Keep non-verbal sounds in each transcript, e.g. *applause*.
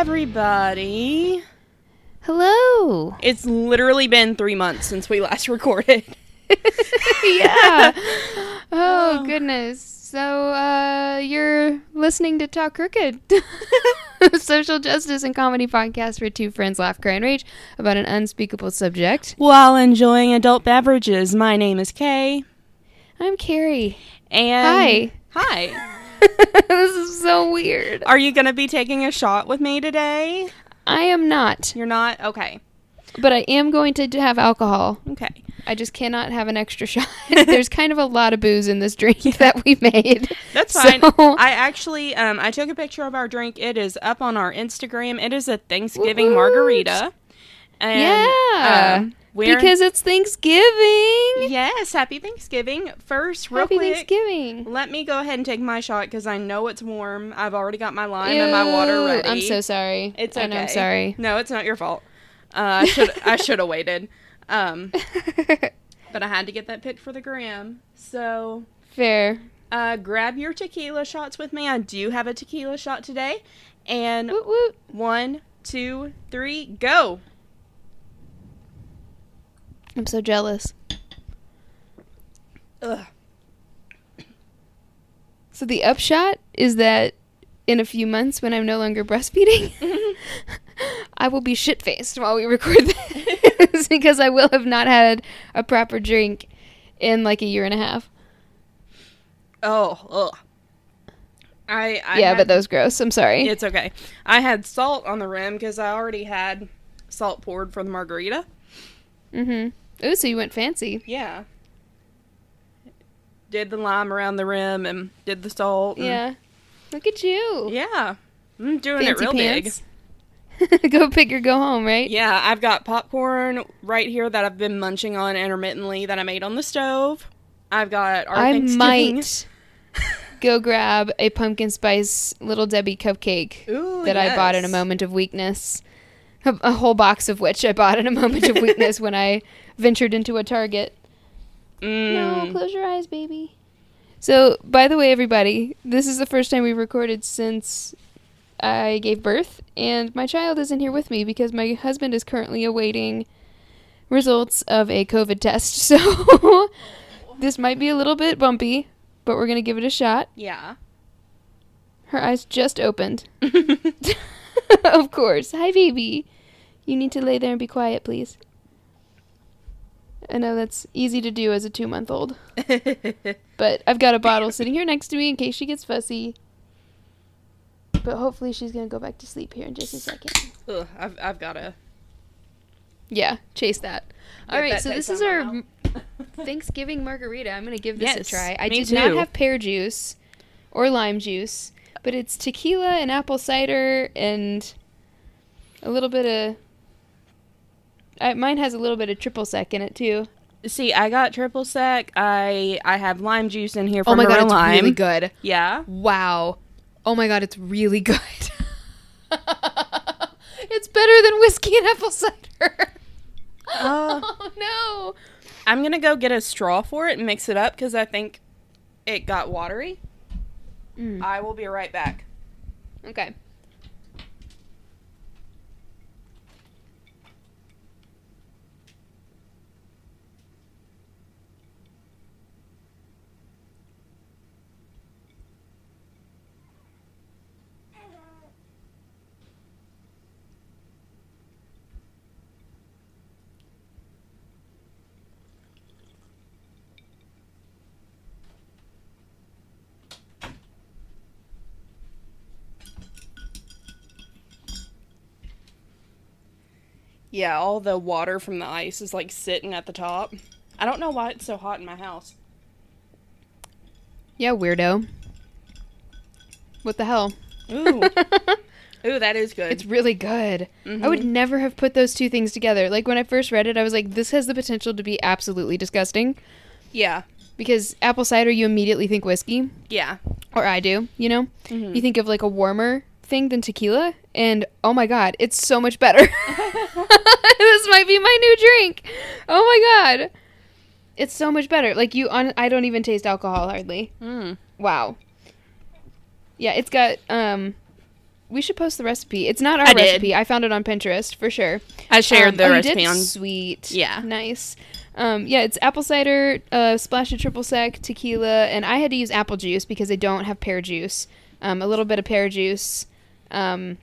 Everybody. Hello. It's literally been three months since we last *laughs* recorded. *laughs* yeah. *laughs* Oh, goodness. So, uh, you're listening to Talk Crooked, social justice and comedy podcast where two friends laugh, cry, and rage about an unspeakable subject. While enjoying adult beverages, my name is Kay. I'm Carrie. And Hi. Hi. *laughs* this is so weird. Are you going to be taking a shot with me today? I am not, You're not? Okay. but I am going to have alcohol. Okay. I just cannot have an extra shot. *laughs* There's kind of a lot of booze in this drink that we made. *laughs* That's So- fine. I actually, um, I took a picture of our drink. It is up on our Instagram. It is a Thanksgiving woot. margarita. And, yeah. uh, we're, because it's Thanksgiving. yes, happy Thanksgiving. First, real Happy quick, Thanksgiving. let me go ahead and take my shot because I know it's warm. I've already got my lime and my water Ew, ready. I'm so sorry. It's I okay. know, I'm sorry. No, it's not your fault. Uh, I should I *laughs* should have waited. Um, *laughs* but I had to get that picked for the gram. So Fair. uh, grab your tequila shots with me. I do have a tequila shot today. And Woot woot. one, two, three, go. I'm so jealous. Ugh. So the upshot is that in a few months, when I'm no longer breastfeeding, *laughs* I will be shit faced while we record this *laughs* because I will have not had a proper drink in like a year and a half. Oh, ugh. I, I yeah, had- but that was gross. I'm sorry. It's okay. I had salt on the rim because I already had salt poured for the margarita. mm-hmm. Ooh, so you went fancy. Yeah. Did the lime around the rim and did the salt. Yeah. Look at you. Yeah. I'm doing it Fancy real pants. *laughs* go pick or go home, right? Yeah, I've got popcorn right here that I've been munching on intermittently that I made on the stove. I've got our I might *laughs* go grab a pumpkin spice little Debbie cupcake Ooh, that I bought in a moment of weakness. A, a whole box of which I bought in a moment of weakness when I *laughs* ventured into a Target. No, Mm. close your eyes, baby. So, by the way, everybody, this is the first time we've recorded since I gave birth, and my child isn't here with me because my husband is currently awaiting results of a COVID test. *laughs* So, this might be a little bit bumpy, but we're going to give it a shot. Yeah. Her eyes just opened. *laughs* of course. Hi, baby. You need to lay there and be quiet, please. I know that's easy to do as a two month old. *laughs* But I've got a bottle sitting here next to me in case she gets fussy. But hopefully she's gonna go back to sleep here in just a second. Ugh, I've, I've got to. Yeah, chase that. All right, that so this is our *laughs* Thanksgiving margarita. I'm gonna give this Yes, a try. I did not have pear juice or lime juice, but it's tequila and apple cider and a little bit of. I, mine has a little bit of triple sec in it too. See, I got triple sec. I I have lime juice in here Oh my god, it's lime. really good. Yeah. Wow. Oh my god, it's really *laughs* good. it's better than whiskey and apple cider. Uh. *laughs* oh no. I'm gonna go get a straw for it and mix it up because I think it got watery. Mm. I will be right back. Okay. Yeah, all the water from the ice is like sitting at the top. I don't know why it's so hot in my house. Yeah, weirdo. What the hell? Ooh, *laughs* ooh, that is good. It's really good. I would never have put those two things together. Like when I first read it, I was like, this has the potential to be absolutely disgusting. yeah, Because apple cider, you immediately think whiskey, yeah. or I do, you know? Mhm. You think of like a warmer thing than tequila, and oh my god, it's so much better. *laughs* this might be my new drink. Oh my god. It's so much better. Like you on I don't even taste alcohol hardly. Mm. Wow. Yeah, it's got um we should post the recipe. It's not our I did. recipe. I found it on Pinterest for sure. I shared Um, the oh, recipe did? on. Sweet. Yeah. Nice. Um, yeah, it's apple cider, uh, splash of triple sec, tequila, and I had to use apple juice because I don't have pear juice. Um, a little bit of pear juice, um,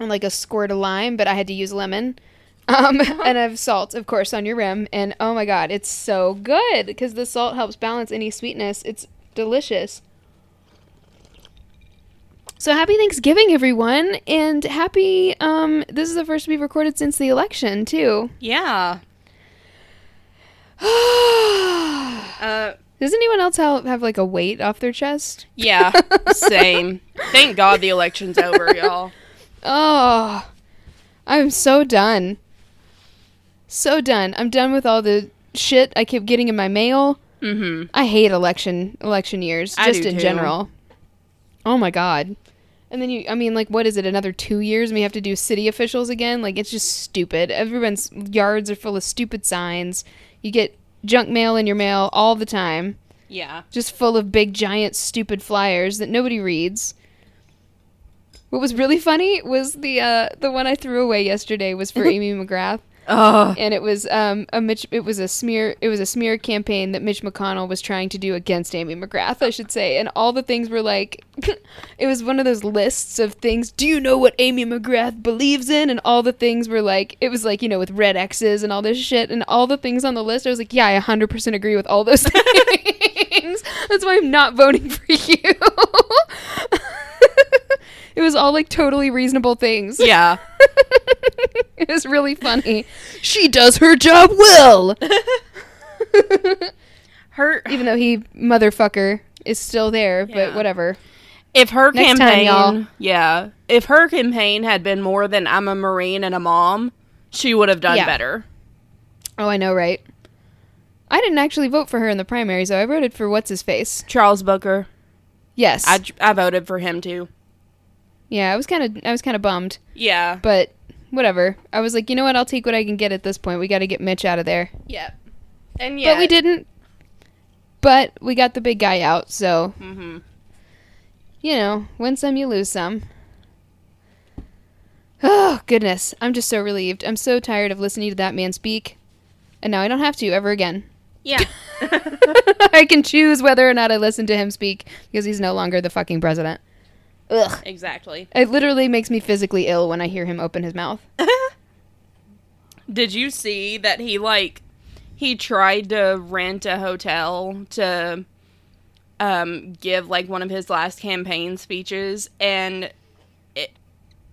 and like a squirt of lime, but I had to use lemon. Um, *laughs* and I have salt, of course, on your rim. And oh my god, it's so good because the salt helps balance any sweetness. It's delicious. So happy Thanksgiving, everyone, and happy. Um, this is the first we've recorded since the election, too. Yeah. *sighs* Does anyone else have, have like a weight off their chest? yeah. *laughs* Same. Thank God the election's over, *laughs* y'all. Oh, I'm so done. So done. I'm done with all the shit I keep getting in my mail. Mm-hmm. I hate election election years, I just in too. general. Oh my god. And then you, I mean, like, what is it? Another two years, and we have to do city officials again. Like, it's just stupid. Everyone's yards are full of stupid signs. You get junk mail in your mail all the time. Yeah. just full of big giant stupid flyers that nobody reads. What was really funny was the uh, the one I threw away yesterday was for *laughs* Amy McGrath, Oh. and it was um, a Mitch. It was a smear. It was a smear campaign that Mitch McConnell was trying to do against Amy McGrath, I should say. And all the things were like, *laughs* it was one of those lists of things. Do you know what Amy McGrath believes in? And all the things were like, it was like you know with red X's and all this shit, and all the things on the list. I was like, yeah, I 100% agree with all those *laughs* things. That's why I'm not voting for you. *laughs* it was all like totally reasonable things. *laughs* Yeah. it was really funny. She does her job well. *laughs* Her Even though he motherfucker is still there, Yeah. but whatever. if her Next time, campaign, y'all. yeah, if her campaign had been more than I'm a marine and a mom, she would have done Yeah. better. Oh, I know, right? I didn't actually vote for her in the primaries, though. I voted for what's his face. Charles Booker, Yes. I, I voted for him too. Yeah, I was kind of I was kind of bummed, Yeah. but whatever. I was like, you know what? I'll take what I can get at this point. We got to get Mitch out of there. Yeah. And yeah. But we didn't. But we got the big guy out, so Mm-hmm. you know, win some, you lose some. Oh, goodness. I'm just so relieved. I'm so tired of listening to that man speak. And now I don't have to ever again. Yeah. *laughs* I can choose whether or not I listen to him speak because he's no longer the fucking president. Ugh. exactly. It literally makes me physically ill when I hear him open his mouth. *laughs* Did you see that he like he tried to rent a hotel to um give like one of his last campaign speeches and it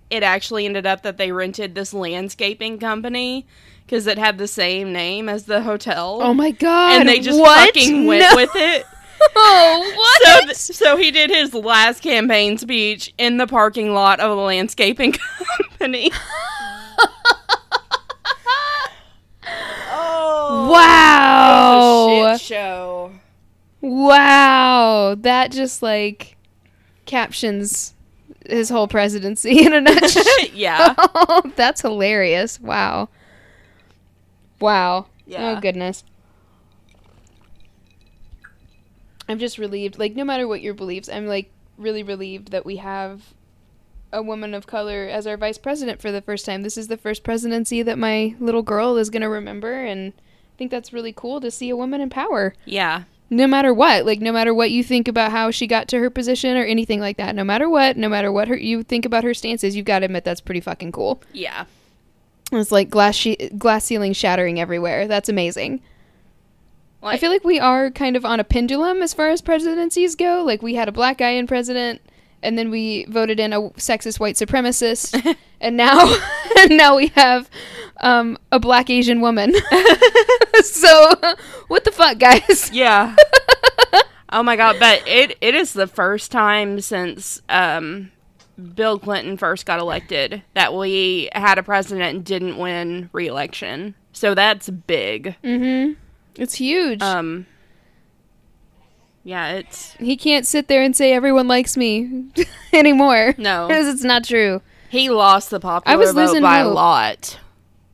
it actually ended up that they rented this landscaping company cuz it had the same name as the hotel. Oh my god. and they just what? fucking went No. with it. *laughs* Oh, what? So, th- so he did his last campaign speech in the parking lot of a landscaping *laughs* company. oh, wow. shit show. Wow. That just like captions his whole presidency *laughs* in a nutshell. yeah, Oh, that's hilarious. Wow. Wow. Oh, yeah. Oh goodness. I'm just relieved. Like no matter what your beliefs, I'm like really relieved that we have a woman of color as our vice president for the first time. This is the first presidency that my little girl is going to remember and I think that's really cool to see a woman in power. yeah, No matter what, like no matter what you think about how she got to her position or anything like that, no matter what, no matter what her you think about her stances, you've got to admit that's pretty fucking cool. yeah, It's like glass she- glass ceiling shattering everywhere. That's amazing. I feel like we are kind of on a pendulum as far as presidencies go. Like we had a black guy in president, and then we voted in a sexist white supremacist, *laughs* and now *laughs* and now we have um, a black Asian woman. *laughs* so what the fuck, guys? yeah. oh my god! But it it is the first time since um Bill Clinton first got elected that we had a president and didn't win re-election. So that's big. Mm-hmm. It's huge. Um. Yeah, it's he can't sit there and say everyone likes me *laughs* anymore. No. *laughs* because it's not true. he lost the popular I was vote losing by a lot.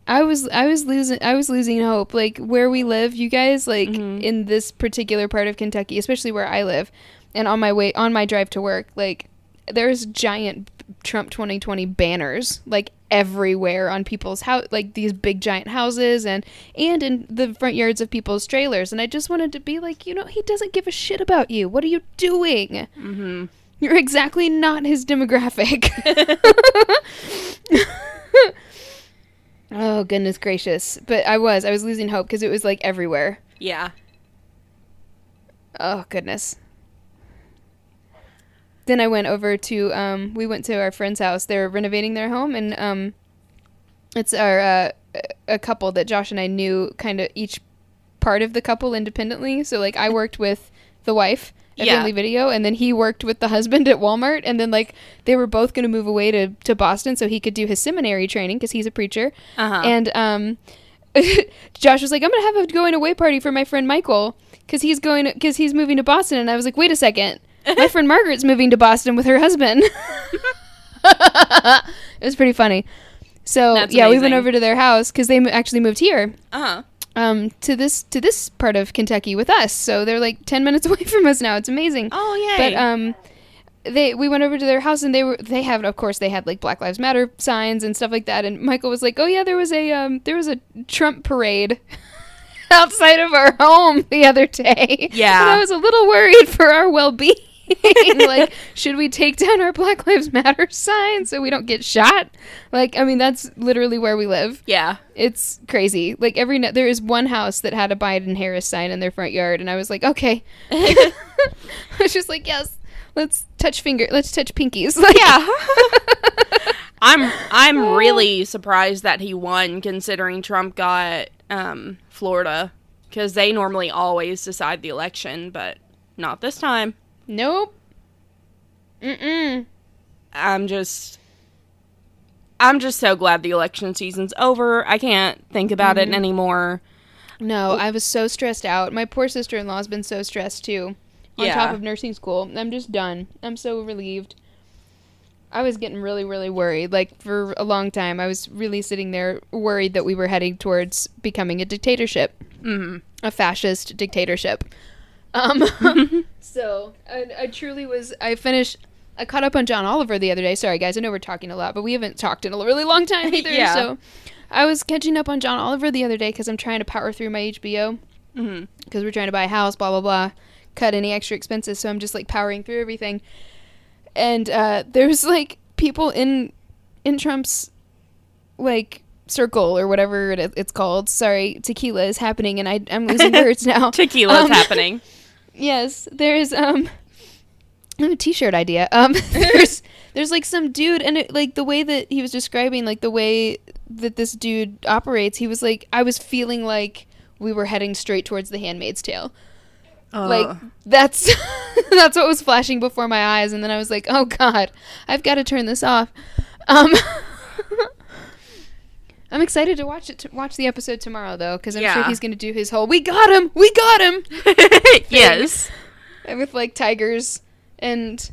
I was I was losing I was losing hope. Like where we live, you guys, like Mhm. in this particular part of Kentucky, especially where I live, and on my way on my drive to work, like there's giant Trump 2020 banners like everywhere on people's house like these big giant houses and and in the front yards of people's trailers and I just wanted to be like, you know, he doesn't give a shit about you. What are you doing? Mm-hmm. You're exactly not his demographic. *laughs* *laughs* oh goodness gracious. But I was I was losing hope because it was like everywhere. Yeah. Oh goodness. Then I went over to um we went to our friend's house. They're renovating their home and um it's our uh, a couple that Josh and I knew kind of each part of the couple independently. So like I worked with the wife at Yeah. Family Video and then he worked with the husband at Walmart and then like they were both going to move away to to Boston so he could do his seminary training cuz he's a preacher. Uh-huh. And um, *laughs* Josh was like, "I'm gonna have a going away party for my friend Michael because he's going because he's moving to Boston." And I was like, "Wait a second, my friend Margaret's moving to Boston with her husband." *laughs* it was pretty funny. So That's yeah, we went over to their house because they mo- actually moved here uh-huh. um, to this to this part of Kentucky with us. So they're like ten minutes *laughs* away from us now. It's amazing. Oh yay. But um, they we went over to their house and they were they have of course they had like Black Lives Matter signs and stuff like that. And Michael was like, "Oh yeah, there was a um there was a Trump parade." *laughs* Outside of our home the other day. Yeah. And I was a little worried for our well being. *laughs* like, should we take down our Black Lives Matter sign so we don't get shot? Like, I mean, that's literally where we live. yeah. It's crazy. Like every ne- there is one house that had a Biden Harris sign in their front yard, and I was like, okay. *laughs* I was just like, yes, let's touch finger, let's touch pinkies. *laughs* Like, Yeah. I'm I'm really surprised that he won considering Trump got um Florida cuz they normally always decide the election, but not this time. Nope. Mm-mm. I'm just I'm just so glad the election season's over. I can't think about it anymore. No, I was so stressed out. My poor sister-in-law's been so stressed too. On Yeah. top of nursing school, I'm just done. I'm so relieved. I was getting really, really worried. Like for a long time, I was really sitting there worried that we were heading towards becoming a dictatorship. Mhm. a fascist dictatorship. Um, *laughs* *laughs* so I, I truly was. I finished. I caught up on John Oliver the other day. Sorry, guys. I know we're talking a lot, but we haven't talked in a really long time *laughs* either. Yeah. So I was catching up on John Oliver the other day because I'm trying to power through my HBO because we're trying to buy a house. Blah blah blah. Cut any extra expenses. So I'm just like powering through everything. And uh, there's like people in in Trump's like circle or whatever it, it's called. Sorry, tequila is happening, and I, I'm losing *laughs* words now. Tequila's Um, happening. *laughs* Yes, there's um *laughs* a t-shirt idea. Um *laughs* there's *laughs* there's like some dude and it, like the way that he was describing like the way that this dude operates, he was like I was feeling like we were heading straight towards the handmaid's tale. Like that's that's what was flashing before my eyes and then I was like, "Oh god, I've got to turn this off." Um I'm excited to watch it to watch the episode tomorrow though cuz I'm sure he's going to do his whole "We got him. We got him." *laughs* yes. And *laughs* with like tigers and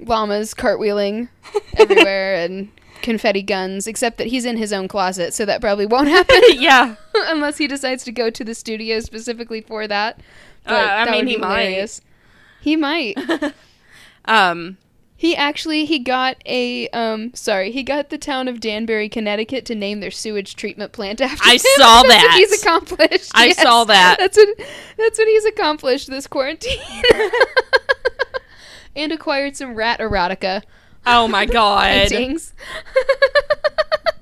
llamas cartwheeling *laughs* everywhere and confetti guns, except that he's in his own closet, so that probably won't happen yeah. unless he decides to go to the studio specifically for that. Uh, I that mean, he might. He might. Um He actually he got a um sorry, he got the town of Danbury, Connecticut to name their sewage treatment plant *laughs* after him. I him. saw *laughs* That's what that. he's accomplished. I saw that. That's what that's what he's accomplished this quarantine. *laughs* and acquired some rat erotica oh my god.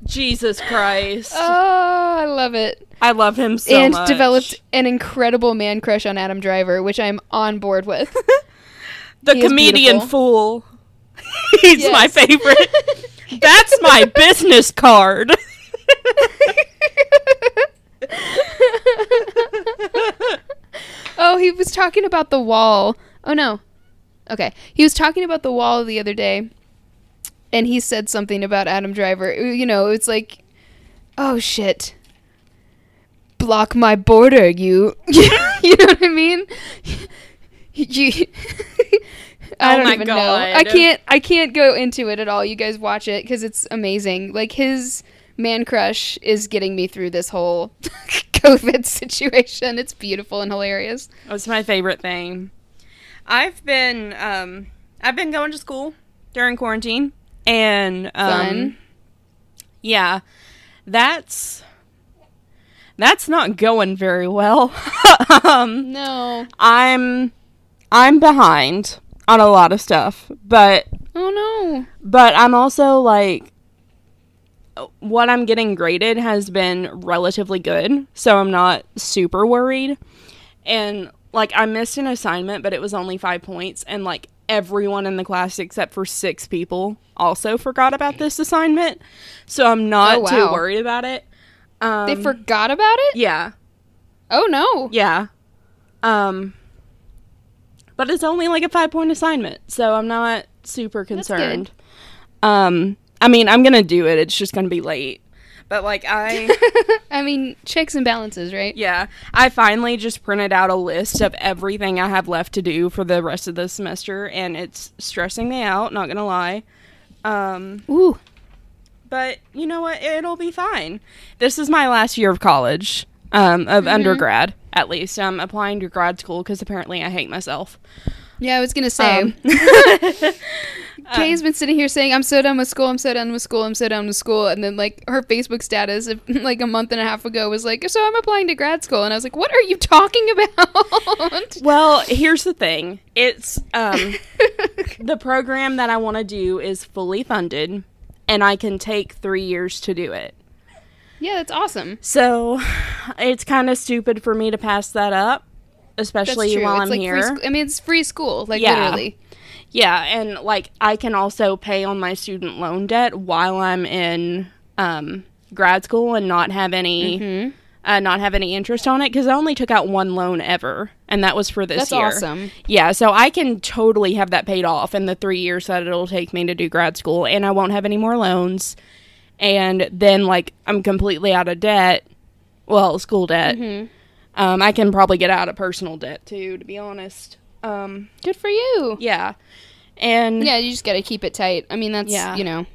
Jesus Christ. oh, I love it. I love him so much and much. developed an incredible man crush on Adam Driver, which I'm on board with. the he comedian fool. *laughs* He's Yes. my favorite. *laughs* That's my business card. *laughs* Oh, he was talking about the wall. Oh no. Okay. He was talking about the wall the other day. And he said something about Adam Driver. Uh, you know, it's like oh shit. Block my border, you you know what I mean? You I Oh don't my even know. I can't I can't go into it at all. You guys watch it cuz it's amazing. Like his man crush is getting me through this whole *laughs* COVID situation. It's beautiful and hilarious. It's my favorite thing. I've been um I've been going to school during quarantine, and um, Fun. Yeah, that's that's not going very well. *laughs* um, No. I'm I'm behind on a lot of stuff, but Oh no. but I'm also like what I'm getting graded has been relatively good, so I'm not super worried. And like I missed an assignment, but it was only 5 points and like everyone in the class except for 6 people also forgot about this assignment. So I'm not Oh, too worried about it. Um, They forgot about it? Yeah. Oh no. Yeah. Um but it's only like a 5 point assignment, so I'm not super concerned. Um I mean, I'm going to do it. It's just going to be late. But like I *laughs* I mean, checks and balances, right? yeah, I finally just printed out a list of everything I have left to do for the rest of the semester and it's stressing me out, not going to lie. Um Ooh. but you know what? It'll be fine. This is my last year of college, um, of undergrad, at least. I'm applying to grad school because apparently I hate myself. Yeah, I was gonna say. *laughs* *laughs* Um, Kay's been sitting here saying, "I'm so done with school. I'm so done with school. I'm so done with school." And then like her Facebook status, of, *laughs* like a month and a half ago, was like, "So I'm applying to grad school." And I was like, "What are you talking about?" well, here's the thing. It's um, the program that I want to do is fully funded, and I can take three years to do it. Yeah, that's awesome. So it's kind of stupid for me to pass that up, especially while it's I'm like here. free. Sc- I mean, it's free school, like Yeah. literally. Yeah, and like I can also pay on my student loan debt while I'm in um, grad school and not have any hmm uh, not have any interest on it because I only took out one loan ever, and that was for this That's year. awesome. Yeah, so I can totally have that paid off in the three years that it'll take me to do grad school, and I won't have any more loans. And then, like, I'm completely out of debt. Well, school debt. hmm Um, I can probably get out of personal debt too, to be honest. Um, Good for you. yeah, and Yeah, you just gotta keep it tight. I mean, that's Yeah. you know.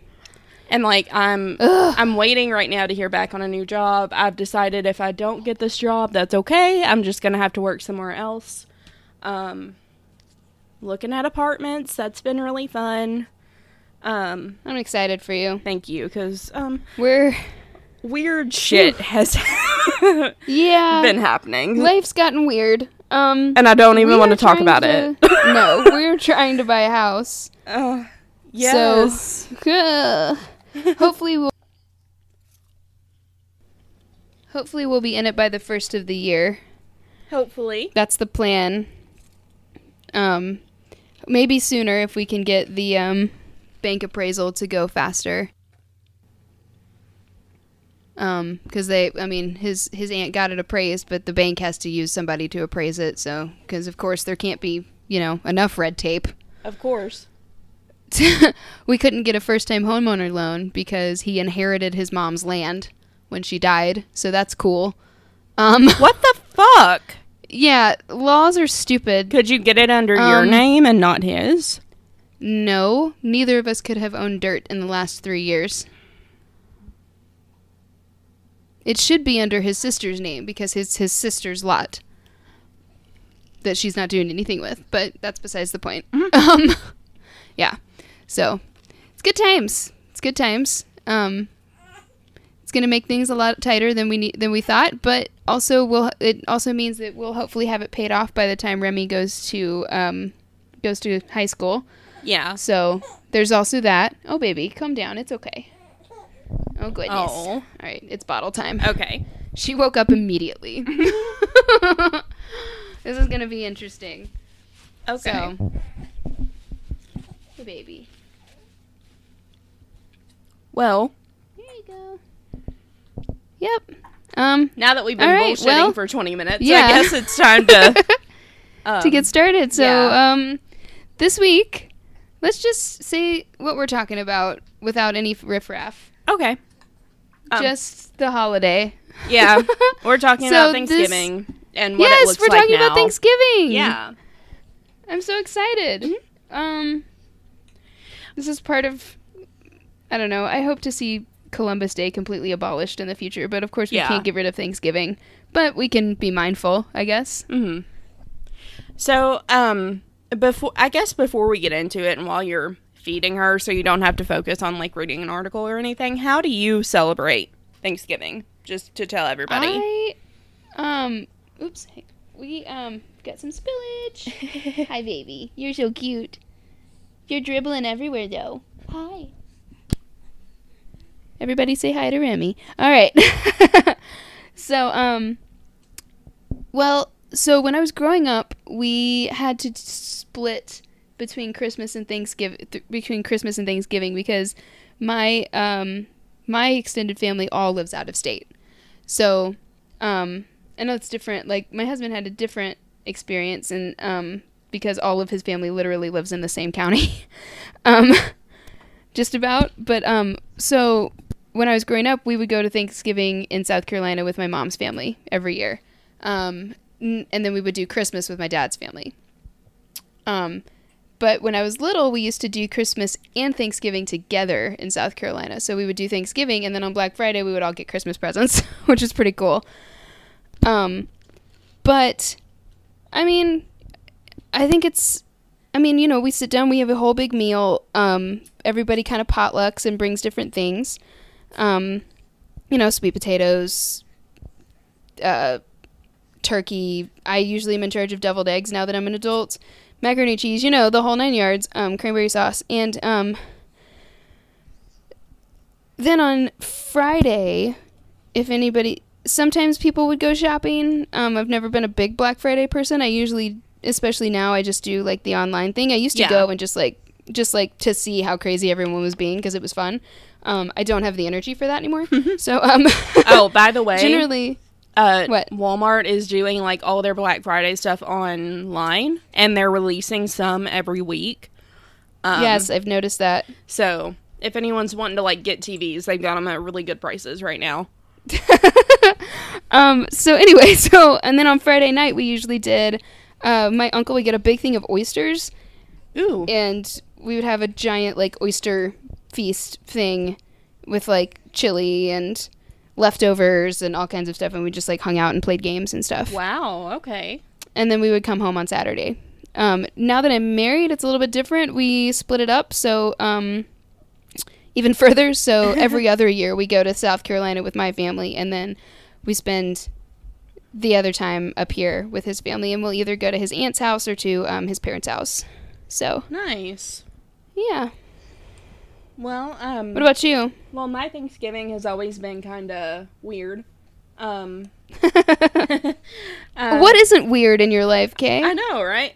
and like I'm Ugh. I'm waiting right now to hear back on a new job. I've decided if I don't get this job, that's okay. I'm just gonna have to work somewhere else. Um, looking at apartments, that's been really fun. Um, I'm excited for you. thank you, because um, We're weird shit has *laughs* yeah. been happening, Life's gotten weird. Um. and I don't even want to talk about to- it. *laughs* no, we're trying to buy a house. Uh, yes. Ugh. *laughs* hopefully we'll hopefully we'll be in it by the first of the year. Hopefully. That's the plan. Um, maybe sooner if we can get the um bank appraisal to go faster. Um, because they, I mean, his his aunt got it appraised, but the bank has to use somebody to appraise it. So, because of course there can't be, you know, enough red tape. Of course. *laughs* we couldn't get a first time homeowner loan because he inherited his mom's land when she died. So that's cool. Um, *laughs* What the fuck? yeah, laws are stupid. Could you get it under your Um, name and not his? No, neither of us could have owned dirt in the last three years. It should be under his sister's name because it's his sister's lot that she's not doing anything with. But that's besides the point. *laughs* Um, yeah. So it's good times. It's good times. Um, it's gonna make things a lot tighter than we need than we thought, but also will it also means that we'll hopefully have it paid off by the time Remy goes to um, goes to high school. Yeah. So there's also that. Oh, baby, calm down. It's okay. Oh, goodness. Oh. All right, it's bottle time. Okay. She woke up immediately. *laughs* this is going to be interesting. Okay. So, hey, baby. well, Here you go. Yep. Um, now that we've been right, bullshitting well, for 20 minutes, yeah. I guess it's time to um, *laughs* to get started. So, yeah. um, this week, let's just say what we're talking about without any riffraff. Okay. Um, just the holiday. Yeah. *laughs* We're talking So about this- Thanksgiving and what it yes, looks we're like talking now. about Thanksgiving. Yeah. I'm so excited. Mm-hmm. Um, this is part of. I don't know. I hope to see Columbus Day completely abolished in the future, but of course we Yeah. can't get rid of Thanksgiving. But we can be mindful, I guess. Mm-hmm. So, um, before I guess before we get into it, and while you're feeding her so you don't have to focus on like reading an article or anything. How do you celebrate Thanksgiving? Just to tell everybody. I um oops we um got some spillage. *laughs* Hi baby. You're so cute. You're dribbling everywhere though. Hi. Everybody say hi to Remy. All right. *laughs* so um well, so when I was growing up, we had to split between Christmas and Thanksgiving th- between Christmas and Thanksgiving because my um my extended family all lives out of state. So, um I know it's different. Like my husband had a different experience and um because all of his family literally lives in the same county. *laughs* um just about, but um so when I was growing up, we would go to Thanksgiving in South Carolina with my mom's family every year. Um, and then we would do Christmas with my dad's family. Um, but when I was little, we used to do Christmas and Thanksgiving together in South Carolina. So we would do Thanksgiving, and then on Black Friday, we would all get Christmas presents, *laughs* which is pretty cool. Um, but I mean, I think it's. I mean, you know, we sit down, we have a whole big meal. Um, everybody kind of potlucks and brings different things. Um, you know, sweet potatoes, uh, turkey. I usually am in charge of deviled eggs now that I'm an adult. Macaroni cheese, you know, the whole nine yards. Um, cranberry sauce, and um, then on Friday, if anybody, sometimes people would go shopping. Um, I've never been a big Black Friday person. I usually, especially now, I just do like the online thing. I used to Yeah. go and just like, just like to see how crazy everyone was being because it was fun. Um, I don't have the energy for that anymore. *laughs* so, um, oh, by the *laughs* way, generally, uh, What? Walmart is doing like all their Black Friday stuff online, and they're releasing some every week. Um, yes, I've noticed that. So if anyone's wanting to like get TVs, they've got them at really good prices right now. *laughs* Um, so anyway, *laughs* so and then on Friday night we usually did. Uh, my uncle would get a big thing of oysters, Ooh. and we would have a giant like oyster feast thing with like chili and leftovers and all kinds of stuff, and we just like hung out and played games and stuff. wow. Okay. And then we would come home on Saturday. Um, now that I'm married, it's a little bit different. We split it up, so um, even *laughs* further. So every *laughs* other year we go to South Carolina with my family, and then we spend the other time up here with his family, and we'll either go to his aunt's house or to um, his parents' house. So Nice. yeah. Well, um, What about you? well, my Thanksgiving has always been kind of weird. Um, *laughs* *laughs* uh, what isn't weird in your life, Kay? I know, right?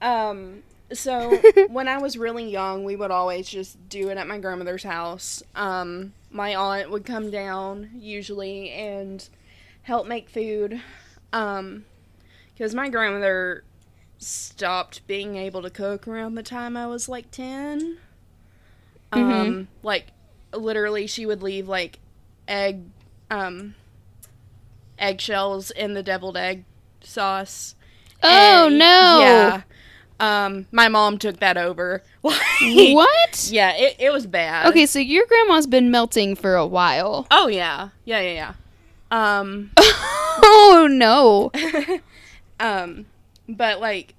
Um, so *laughs* when I was really young, we would always just do it at my grandmother's house. Um, my aunt would come down usually and help make food. Um, because my grandmother stopped being able to cook around the time I was like 10. Um, Mhm. like literally she would leave like egg um eggshells in the deviled egg sauce. oh And, no! Yeah. Um, my mom took that over. *laughs* What? Yeah, it, it was bad. Okay, so your grandma's been melting for a while. Oh yeah. Yeah, yeah, yeah. Um *laughs* oh no. *laughs* um but like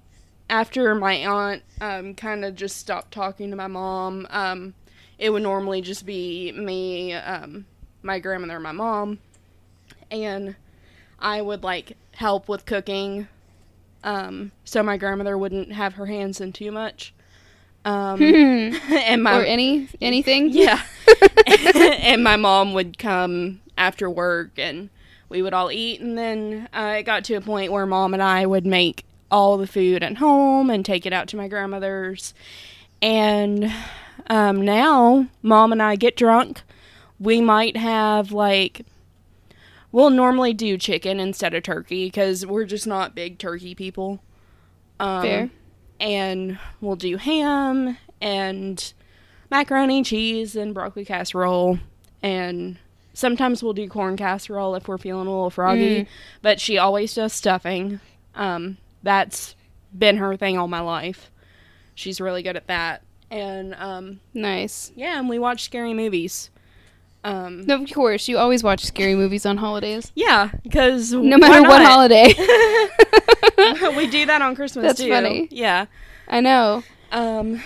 after my aunt um kind of just stopped talking to my mom, um it would normally just be me, um my grandmother and my mom and I would like help with cooking um so my grandmother wouldn't have her hands in too much. Um *laughs* *laughs* and my or any anything? *laughs* Yeah. and my mom would come after work and we would all eat. And then uh, it got to a point where mom and I would make all the food at home and take it out to my grandmother's. And um, now mom and I get drunk. We might have like. We'll normally do chicken instead of turkey because we're just not big turkey people. Um, Fair. And we'll do ham and macaroni, cheese, and broccoli casserole. And sometimes we'll do corn casserole if we're feeling a little froggy. Mm. But she always does stuffing. Um, that's been her thing all my life. She's really good at that. And um, Nice. yeah, and we watch scary movies. Um, No, Of course, you always watch scary movies on holidays. yeah, because No matter what holiday. *laughs* *laughs* we do that on Christmas That's too. funny. Yeah. I know. Um,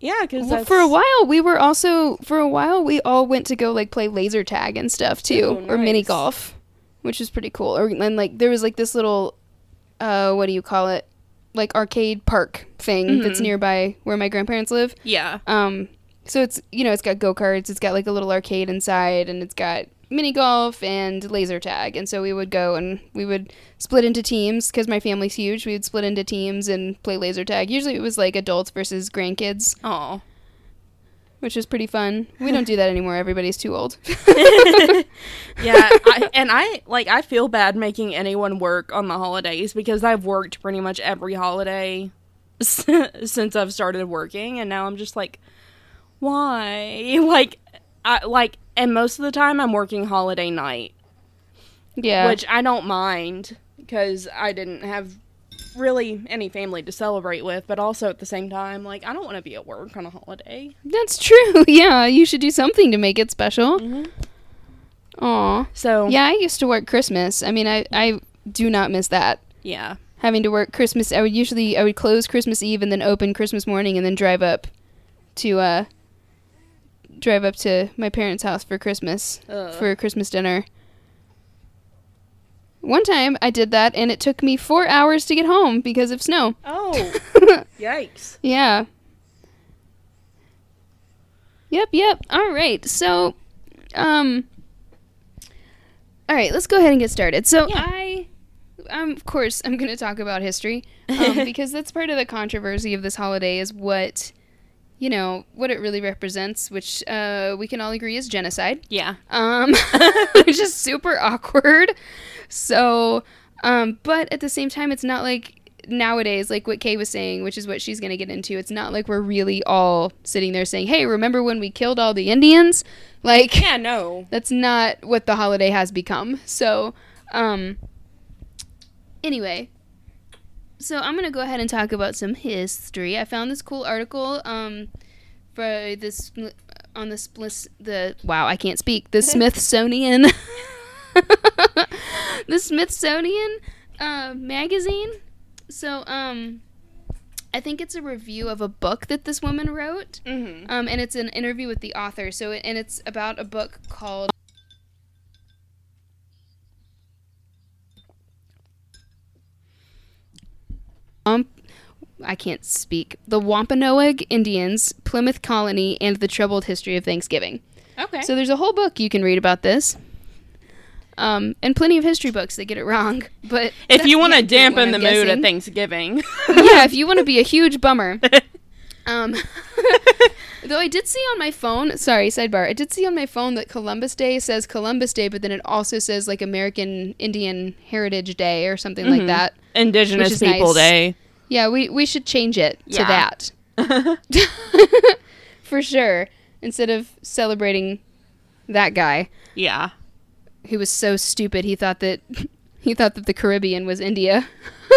Yeah, because Well, for a while, we were also for a while we all went to go like play laser tag and stuff too, Ooh, or mini golf, which was pretty cool. Or and like there was like this little, uh, what do you call it, like arcade park thing that's Mhm. nearby where my grandparents live. Yeah. Um, so it's you know it's got go karts, it's got like a little arcade inside, and it's got mini golf and laser tag. And so we would go and we would split into teams because my family's huge. We would split into teams and play laser tag. Usually it was like adults versus grandkids, Oh. Which is pretty fun. We don't do that anymore. Everybody's too old. *laughs* yeah, *laughs* I, and I like I feel bad making anyone work on the holidays because I've worked pretty much every holiday s- *laughs* since I've started working, and now I'm just like, why? Like, I like, and most of the time I'm working holiday night, yeah. which I don't mind because I didn't have really any family to celebrate with, but also at the same time, like I don't want to be at work on a holiday. That's true. *laughs* Yeah, you should do something to make it special. Aw. So Yeah, I used to work Christmas. I mean, I, I do not miss that. yeah, having to work Christmas. I would usually I would close Christmas Eve and then open Christmas morning and then drive up to uh drive up to my parents' house for Christmas Ugh. for Christmas dinner. One time I did that and it took me 4 hours to get home because of snow. oh *laughs* yikes. yeah. Yep, yep. All right. So um all right, let's go ahead and get started. So Yeah. I, um, of course, I'm going to talk about history *laughs* um, because that's part of the controversy of this holiday is what, you know, what it really represents, which uh, we can all agree is genocide, Yeah. um, *laughs* which is super awkward. So, um, but at the same time, it's not like nowadays, like what Kay was saying, which is what she's going to get into. It's not like we're really all sitting there saying, "Hey, remember when we killed all the Indians?" Like, Yeah, no. that's not what the holiday has become. So, um, anyway, so I'm gonna go ahead and talk about some history. I found this cool article, um, for this on the the wow I can't speak the *laughs* Smithsonian, *laughs* *laughs* the Smithsonian uh, magazine. So, um. I think it's a review of a book that this woman wrote. Mm-hmm. Um, and it's an interview with the author. So, it, and it's about a book called. Um, I can't speak. The Wampanoag Indians, Plymouth Colony, and the Troubled History of Thanksgiving. Okay. So there's a whole book you can read about this. Um, and plenty of history books that get it wrong. *laughs* But if you want to the accurate one, dampen the I'm mood at. Thanksgiving. *laughs* yeah, if you want to be a *laughs* huge bummer. Um, though I did see on my phone, sorry, sidebar, I did see on my phone that Columbus Day says Columbus Day, but then it also says like American Indian Heritage Day or something like Mhm. that. Indigenous People nice. Day. Yeah, we, we should change it to that. For sure. Instead of celebrating that guy yeah. Who was so stupid he thought that *laughs* he thought that the Caribbean was India.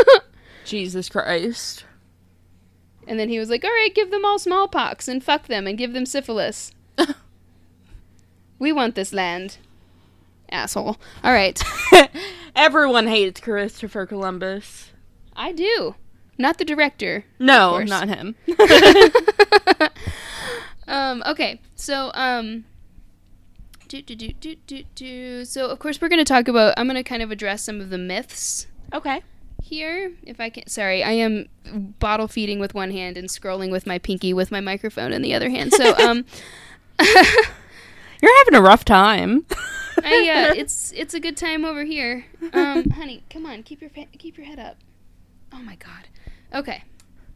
*laughs* Jesus Christ. And then he was like, all right, give them all smallpox and fuck them and give them syphilis. *laughs* we want this land. Asshole. All right. Everyone hates Christopher Columbus. I do. Not the director. No, not him. um, okay. So, um, do, do, do, do, do, do. So, of course, we're going to talk about, I'm going to kind of address some of the myths okay. here. If I can, sorry, I am bottle feeding with one hand and scrolling with my pinky with my microphone in the other hand. So, *laughs* um, *laughs* You're having a rough time. *laughs* I, uh, it's it's a good time over here. Um, honey, come on, keep your keep your head up. Oh my god. Okay,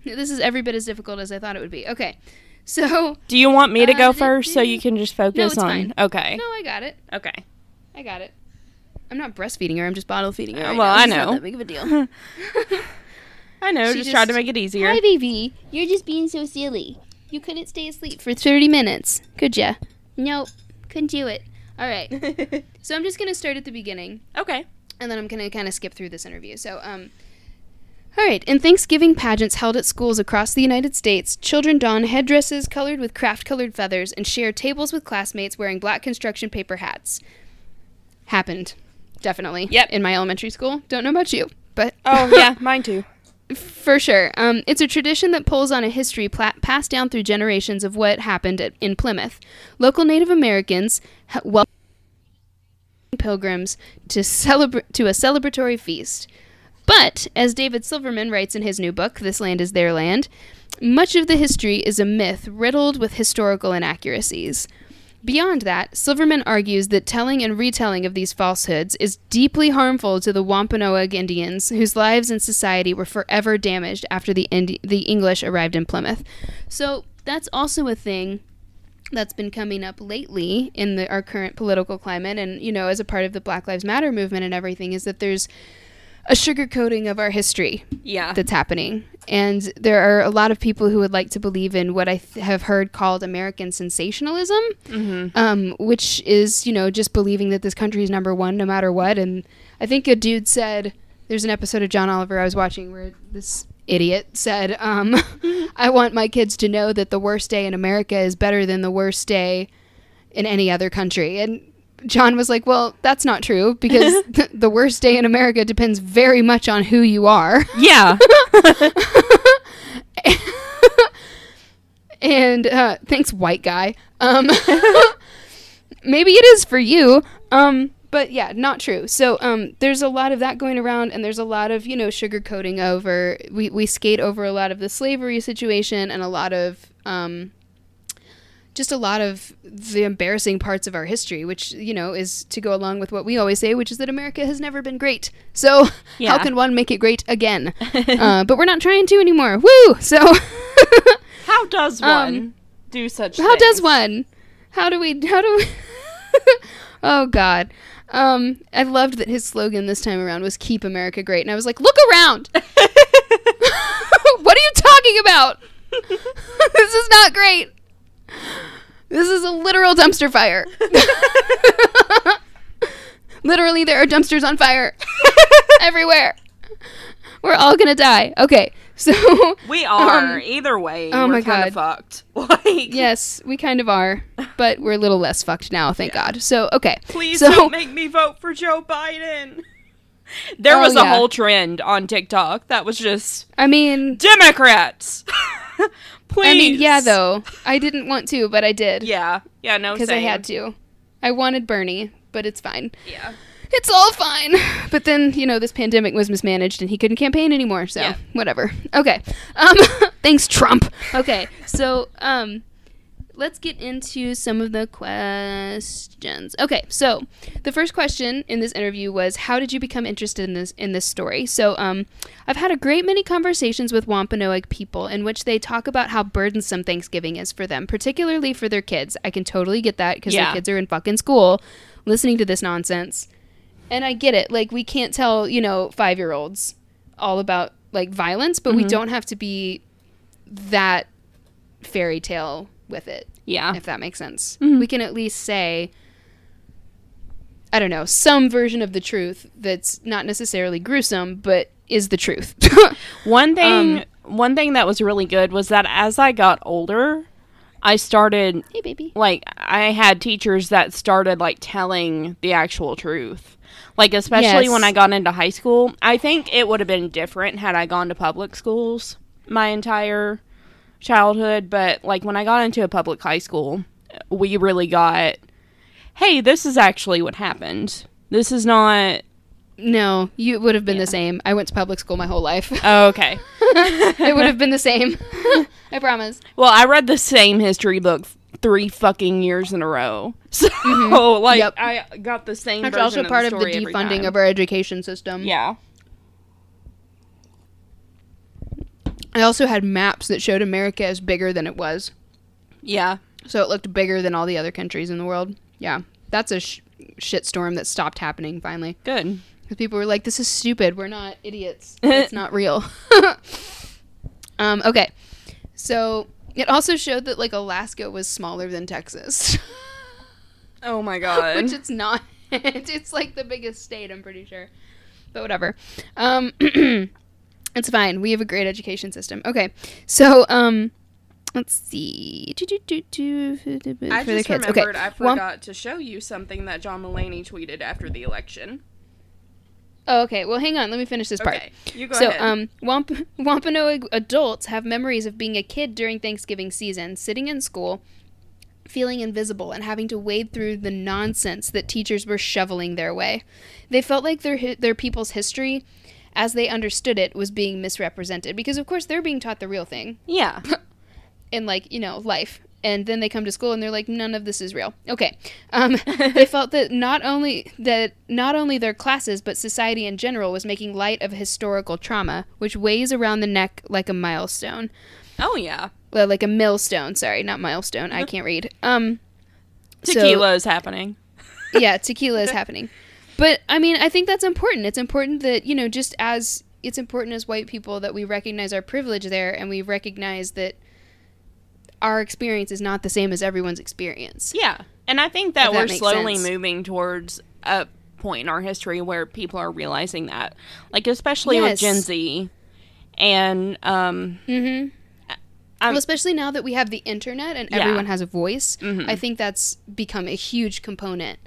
this is every bit as difficult as I thought it would be. Okay, so Do you want me to Uh, go do- first so you can just focus it's on? fine. Okay. no, I got it. Okay. I got it. I'm not breastfeeding her. I'm just bottle feeding her. Uh, right well, now. I It's not know. that big of a deal. *laughs* I know. She Just, tried to make it easier. Hi, baby. You're just being so silly. You couldn't stay asleep for 30 minutes, could ya? Nope, couldn't do it. All right. *laughs* so I'm just gonna start at the beginning. okay. and then I'm going to kind of skip through this interview. So, um, all right. In Thanksgiving pageants held at schools across the United States, children don headdresses colored with craft colored feathers and share tables with classmates wearing black construction paper hats. Happened. Definitely. Yep. In my elementary school. Don't know about you, but. *laughs* Oh yeah, *laughs* mine too. For sure. Um, it's a tradition that pulls on a history pla- passed down through generations of what happened at, in Plymouth. Local Native Americans ha- welcome pilgrims to, celebra- to a celebratory feast. But, as David Silverman writes in his new book, This Land is Their Land, much of the history is a myth riddled with historical inaccuracies. Beyond that, Silverman argues that telling and retelling of these falsehoods is deeply harmful to the Wampanoag Indians, whose lives and society were forever damaged after the, Indi- the English arrived in Plymouth. So, that's also a thing that's been coming up lately in the, our current political climate and you know as a part of the black lives matter movement and everything is that there's a sugarcoating of our history Yeah. that's happening and there are a lot of people who would like to believe in what i th- have heard called american sensationalism mm-hmm. um, which is you know just believing that this country is number one no matter what and i think a dude said there's an episode of john oliver i was watching where this idiot said um, *laughs* i want my kids to know that the worst day in america is better than the worst day in any other country and john was like well that's not true because *laughs* th- the worst day in america depends very much on who you are Yeah. *laughs* and uh, thanks, white guy. Um, *laughs* maybe it is for you. Um, but yeah, not true. So um, there's a lot of that going around, and there's a lot of you know sugarcoating over. We we skate over a lot of the slavery situation and a lot of um, just a lot of the embarrassing parts of our history, which you know is to go along with what we always say, which is that America has never been great. So Yeah. how can one make it great again? *laughs* uh, but we're not trying to anymore. Woo! So. *laughs* How does Um, one do such How does one? How do we? How do we? *laughs* oh God. Um, I loved that his slogan this time around was "Keep America Great," and I was like, "Look around! what are you talking about? this is not great. This is a literal dumpster fire. *laughs* Literally, there are dumpsters on fire *laughs* everywhere. We're all gonna die. Okay, so *laughs* We are. Um, Either way, oh we're my kind of God. fucked. Like, Yes, we kind of are, but we're a little less fucked now, thank God. So, okay. please so, don't make me vote for Joe Biden. There Oh, was a yeah. whole trend on TikTok that was just I mean, Democrats. Please. I mean, yeah, though I didn't want to, but I did Yeah. Yeah. No. because I had to. I wanted Bernie, but it's fine. Yeah. It's all fine. *laughs* But then, you know, this pandemic was mismanaged and he couldn't campaign anymore, so Yeah. whatever. Okay. Um *laughs* thanks Trump. Okay. So, um let's get into some of the questions. Okay. So, the first question in this interview was how did you become interested in this in this story? So, um I've had a great many conversations with Wampanoag people in which they talk about how burdensome Thanksgiving is for them, particularly for their kids. I can totally get that because Yeah. their kids are in fucking school listening to this nonsense. And I get it. Like we can't tell, you know, 5-year-olds all about like violence, but we don't have to be that fairy tale with it, Yeah. if that makes sense. We can at least say I don't know, some version of the truth that's not necessarily gruesome, but is the truth. *laughs* One thing. Um, one thing that was really good was that as I got older, I started hey baby. like I had teachers that started like telling the actual truth. Like especially Yes. when I got into high school, I think it would have been different had I gone to public schools my entire childhood, but like when I got into a public high school, we really got hey, this is actually what happened. This is not No, you would have been Yeah. the same. I went to public school my whole life. *laughs* oh, okay. *laughs* it would have been the same. *laughs* I promise. Well, I read the same history book three fucking years in a row. So, mm-hmm. like, Yep. I got the same That's also part of the defunding of our education system. Yeah. I also had maps that showed America as bigger than it was. Yeah. So it looked bigger than all the other countries in the world. Yeah. That's a sh- shitstorm that stopped happening finally. Good. Because people were like, this is stupid. We're not idiots. *laughs* It's not real. *laughs* um, okay. So it also showed that, like, Alaska was smaller than Texas. *laughs* Oh my god. Which it's not. it's like the biggest state, I'm pretty sure. But whatever. Um, *clears throat* it's fine. We have a great education system. Okay. So, um, let's see. Do, do, do, for the I just kids. remembered Okay. I Well, forgot to show you something that John Mulaney tweeted after the election. Oh, okay. Well, hang on. Let me finish this part. Okay, you go so, ahead. um, Wamp- *laughs* Wampanoag adults have memories of being a kid during Thanksgiving season, sitting in school, feeling invisible, and having to wade through the nonsense that teachers were shoveling their way. They felt like their hi- their people's history, as they understood it, was being misrepresented. Because, of course, they're being taught the real thing. Yeah. *laughs* in like you know life. And then they come to school and they're like none of this is real. Okay. Um, *laughs* they felt that not only that not only their classes but society in general was making light of historical trauma which weighs around the neck like a milestone. Oh yeah. well like a millstone. Sorry not milestone. I can't read. Um so- Tequila is happening. yeah, tequila is *laughs* happening. But I mean, I think that's important. It's important that, you know, just as it's important as white people that we recognize our privilege there and we recognize that our experience is not the same as everyone's experience. Yeah. And I think that that we're slowly sense. moving towards a point in our history where people are realizing that. Like especially with Gen Z. And um Mhm. Well, especially now that we have the internet and Yeah. everyone has a voice, Mhm. I think that's become a huge component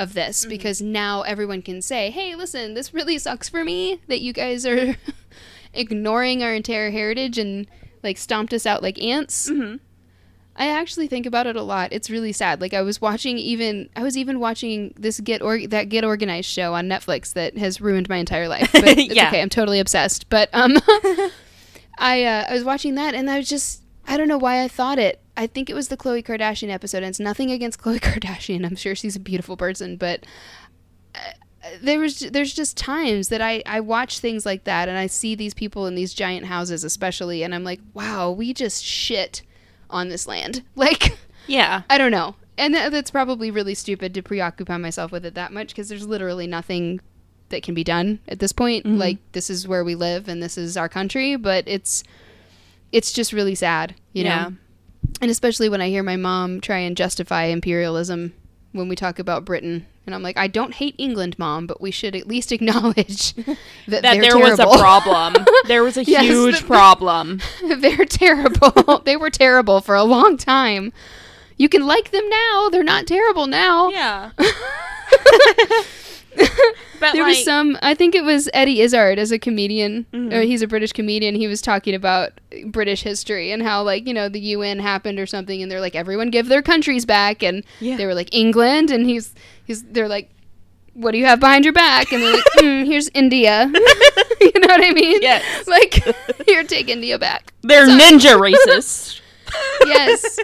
of this Mm-hmm. because now everyone can say, "Hey, listen, this really sucks for me that you guys are *laughs* ignoring our entire heritage and like stomped us out like ants." mhm. I actually think about it a lot. It's really sad. Like I was watching even I was even watching this get or that get organized show on Netflix that has ruined my entire life. But *laughs* it's Yeah. okay. I'm totally obsessed. But um *laughs* I uh, I was watching that and I was just I don't know why I thought it. I think it was the Khloe Kardashian episode. And it's nothing against *laughs* Khloe Kardashian. I'm sure she's a beautiful person, but uh, there was there's just times that I I watch things like that and I see these people in these giant houses especially and I'm like, "Wow, we just shit on this land." *laughs* Like Yeah. I don't know. And th- that's probably really stupid to preoccupy myself with it that much because there's literally nothing that can be done at this point. Mhm. Like this is where we live and this is our country, but it's it's just really sad, you Yeah. know. And especially when I hear my mom try and justify imperialism when we talk about Britain. And I'm like, I don't hate England, mom, but we should at least *laughs* acknowledge that, That there was a problem. *laughs* There was a Yes, huge the- *laughs* problem. they're terrible. they were terrible for a long time. You can like them now. They're not terrible now. Yeah. *laughs* But there like, was some i think it was eddie izzard as a comedian Mhm. or he's a british comedian he was talking about british history and how like you know the un happened or something and they're like everyone give their countries back and Yeah. they were like england and he's he's they're like what do you have behind your back and they're like *laughs* mm, here's india *laughs* you know what i mean Yes. like here take india back they're Sorry. ninja racists. yes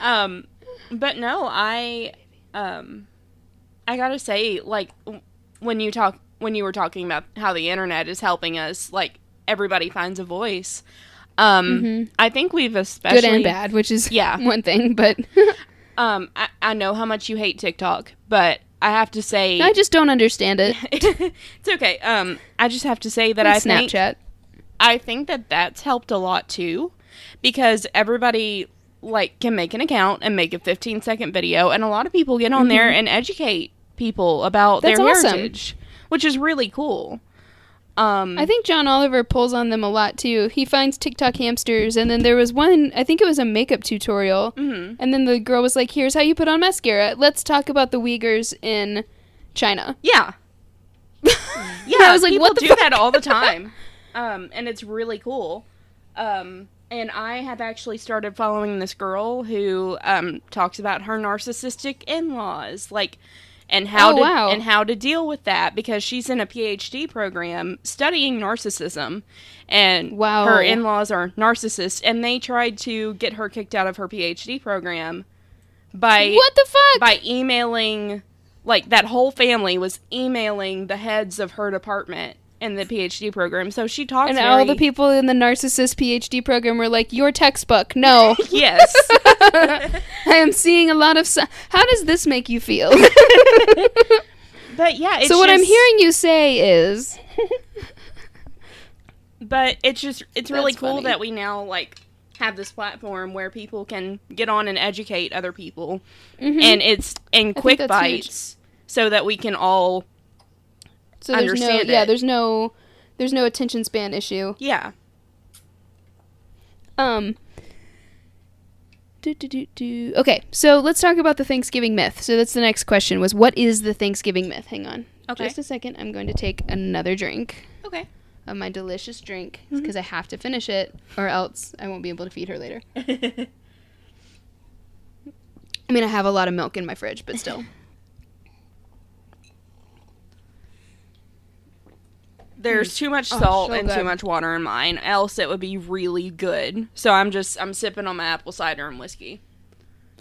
um but no i um i gotta say like when you talk when you were talking about how the internet is helping us like everybody finds a voice. Um Mhm. i think we've especially good and bad which is Yeah. *laughs* one thing but *laughs* um I, I know how much you hate tiktok but i have to say i just don't understand it. *laughs* It's okay. Um i just have to say that And i think snapchat. I think that that's helped a lot too because everybody like can make an account and make a 15 second video and a lot of people get on there and educate people about That's their awesome. heritage which is really cool um I think John Oliver pulls on them a lot too. He finds TikTok hamsters, and then there was one, I think it was a makeup tutorial, mhm. and then the girl was like, Here's how you put on mascara. Let's talk about the Uyghurs in China. yeah *laughs* yeah, I was like, people What the do fuck? that all the *laughs* time um and it's really cool um and I have actually started following this girl who um talks about her narcissistic in-laws like and how Oh, to wow. and how to deal with that because she's in a PhD program studying narcissism and Wow. her in-laws are narcissists and they tried to get her kicked out of her PhD program by What the fuck? by emailing like that whole family was emailing the heads of her department in the PhD program. So she talks and all the people in the narcissist PhD program were like, Your textbook. No. *laughs* Yes. *laughs* I am seeing a lot of. Si- How does this make you feel? *laughs* but yeah, it's so, what I'm hearing you say is. but it's just it's really cool funny. that we now like have this platform where people can get on and educate other people Mhm. and it's in quick that's huge. bites so that we can all so there's no, understand yeah, there's no, there's no attention span issue. yeah Um. Do, do, do, do. Okay, so let's talk about the Thanksgiving myth. So that's the next question was what is the Thanksgiving myth? Hang on. Okay. Just a second. I'm going to take another drink Okay. of my delicious drink because I have to finish it or else I won't be able to feed her later. *laughs* I mean, I have a lot of milk in my fridge, but still. *laughs* There's too much Oh, salt so and too much water in mine, else it would be really good. So I'm just I'm sipping on my apple cider and whiskey.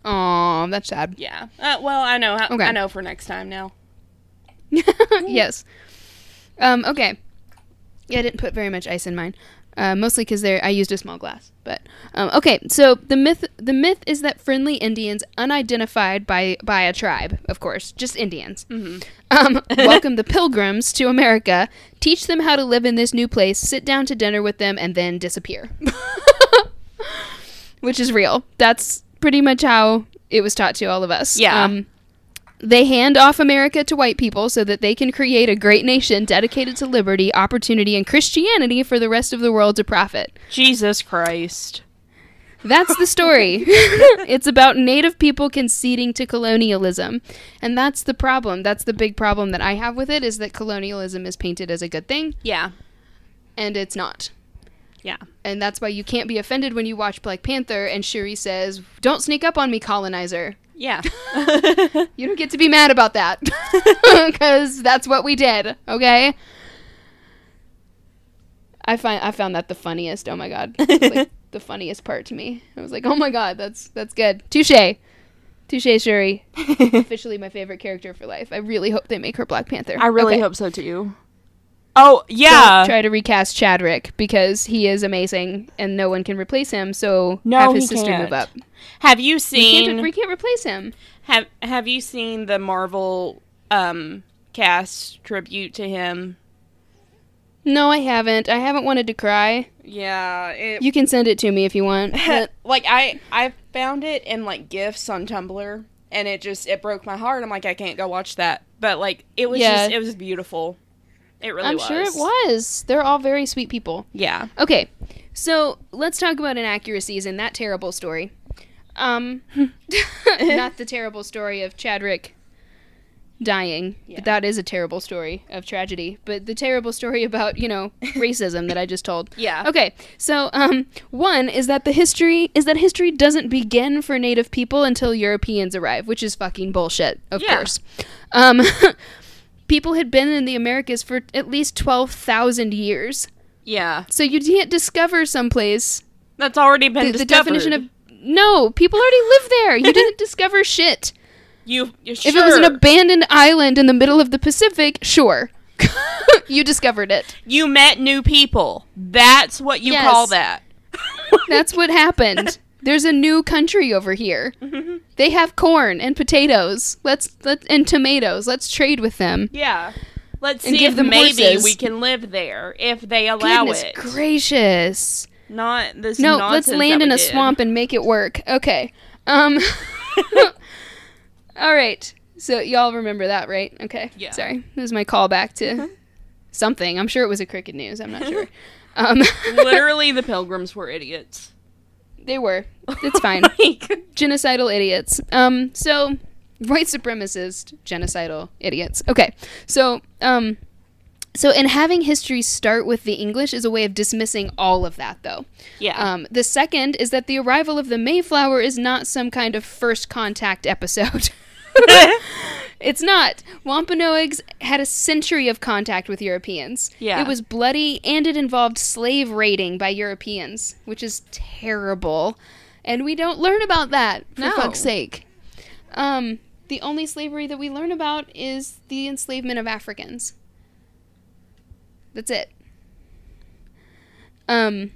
Aw, that's sad. Yeah. Uh, well, I know. Okay. I know for next time now. *laughs* yes. Um, okay. Yeah, I didn't put very much ice in mine. Uh, mostly because there I used a small glass. But um, okay, so the myth the myth is that friendly Indians, unidentified by by a tribe, of course, just Indians, um, *laughs* welcome the Pilgrims to America, teach them how to live in this new place, sit down to dinner with them, and then disappear. *laughs* Which is real. That's pretty much how it was taught to all of us. Yeah. Um, they hand off America to white people so that they can create a great nation dedicated to liberty, opportunity, and Christianity for the rest of the world to profit. Jesus Christ. That's the story. *laughs* it's about native people conceding to colonialism. And that's the problem. That's the big problem that I have with it is that colonialism is painted as a good thing Yeah. and it's not. Yeah. And that's why you can't be offended when you watch Black Panther and Shuri says, "Don't sneak up on me, colonizer." Yeah. *laughs* *laughs* You don't get to be mad about that because that's what we did. Okay. I find I found that the funniest. Oh my god, like the funniest part to me. I was like, oh my god, that's that's good. Touche, touche, Shuri. *laughs* Officially my favorite character for life. I really hope they make her Black Panther. I really Okay. hope so too. Oh Don't yeah. try to recast Chadwick because he is amazing and no one can replace him. So No, have his sister can't. move up. have you We seen can't, we can't replace him. have Have you seen the Marvel um cast tribute to him? No, I haven't. I haven't wanted to cry. Yeah. It, You can send it to me if you want. *laughs* but- like I I found it in like gifs on Tumblr and it just it broke my heart. I'm like I can't go watch that. But like it was Yeah. just it was beautiful. It really was. I'm was. sure it was. They're all very sweet people. Yeah. Okay, so let's talk about inaccuracies in that terrible story. Um, *laughs* not the terrible story of Chadwick dying. Yeah. But that is a terrible story of tragedy. But the terrible story *laughs* about you know racism that I just told. *laughs* Yeah. Okay, so um, one is that the history is that history doesn't begin for Native people until Europeans arrive, which is fucking bullshit, of Yeah. course. Um, *laughs* people had been in the Americas for at least twelve thousand years, Yeah. so you can't discover someplace. That's already been The, the definition of no, people already live there. You didn't discover shit. You. you If it was an abandoned island in the middle of the Pacific, sure. *laughs* you discovered it. you met new people. That's what you Yes. call that. *laughs* That's what happened. There's a new country over here. They have corn and potatoes. Let's let and tomatoes. Let's trade with them. Yeah. Let's see if maybe horses. we can live there if they allow Goodness it. gracious. Not this. No, let's land in a did. swamp and make it work. Okay. Um *laughs* All right. So y'all remember that, right? Okay. Yeah. Sorry. This is my callback to something. I'm sure it was a cricket news. I'm not sure. *laughs* Um Literally, the pilgrims were idiots. *laughs* they were. It's *laughs* fine. Like, genocidal idiots. Um, so white supremacist genocidal idiots. Okay, so um, so in having history start with the English is a way of dismissing all of that, though. yeah. Um, the second is that the arrival of the Mayflower is not some kind of first contact episode. *laughs* it's not. Wampanoags had a century of contact with Europeans. Yeah. It was bloody and it involved slave raiding by Europeans, which is terrible. And we don't learn about that, for No. fuck's sake. Um, the only slavery that we learn about is the enslavement of Africans. That's it. Um,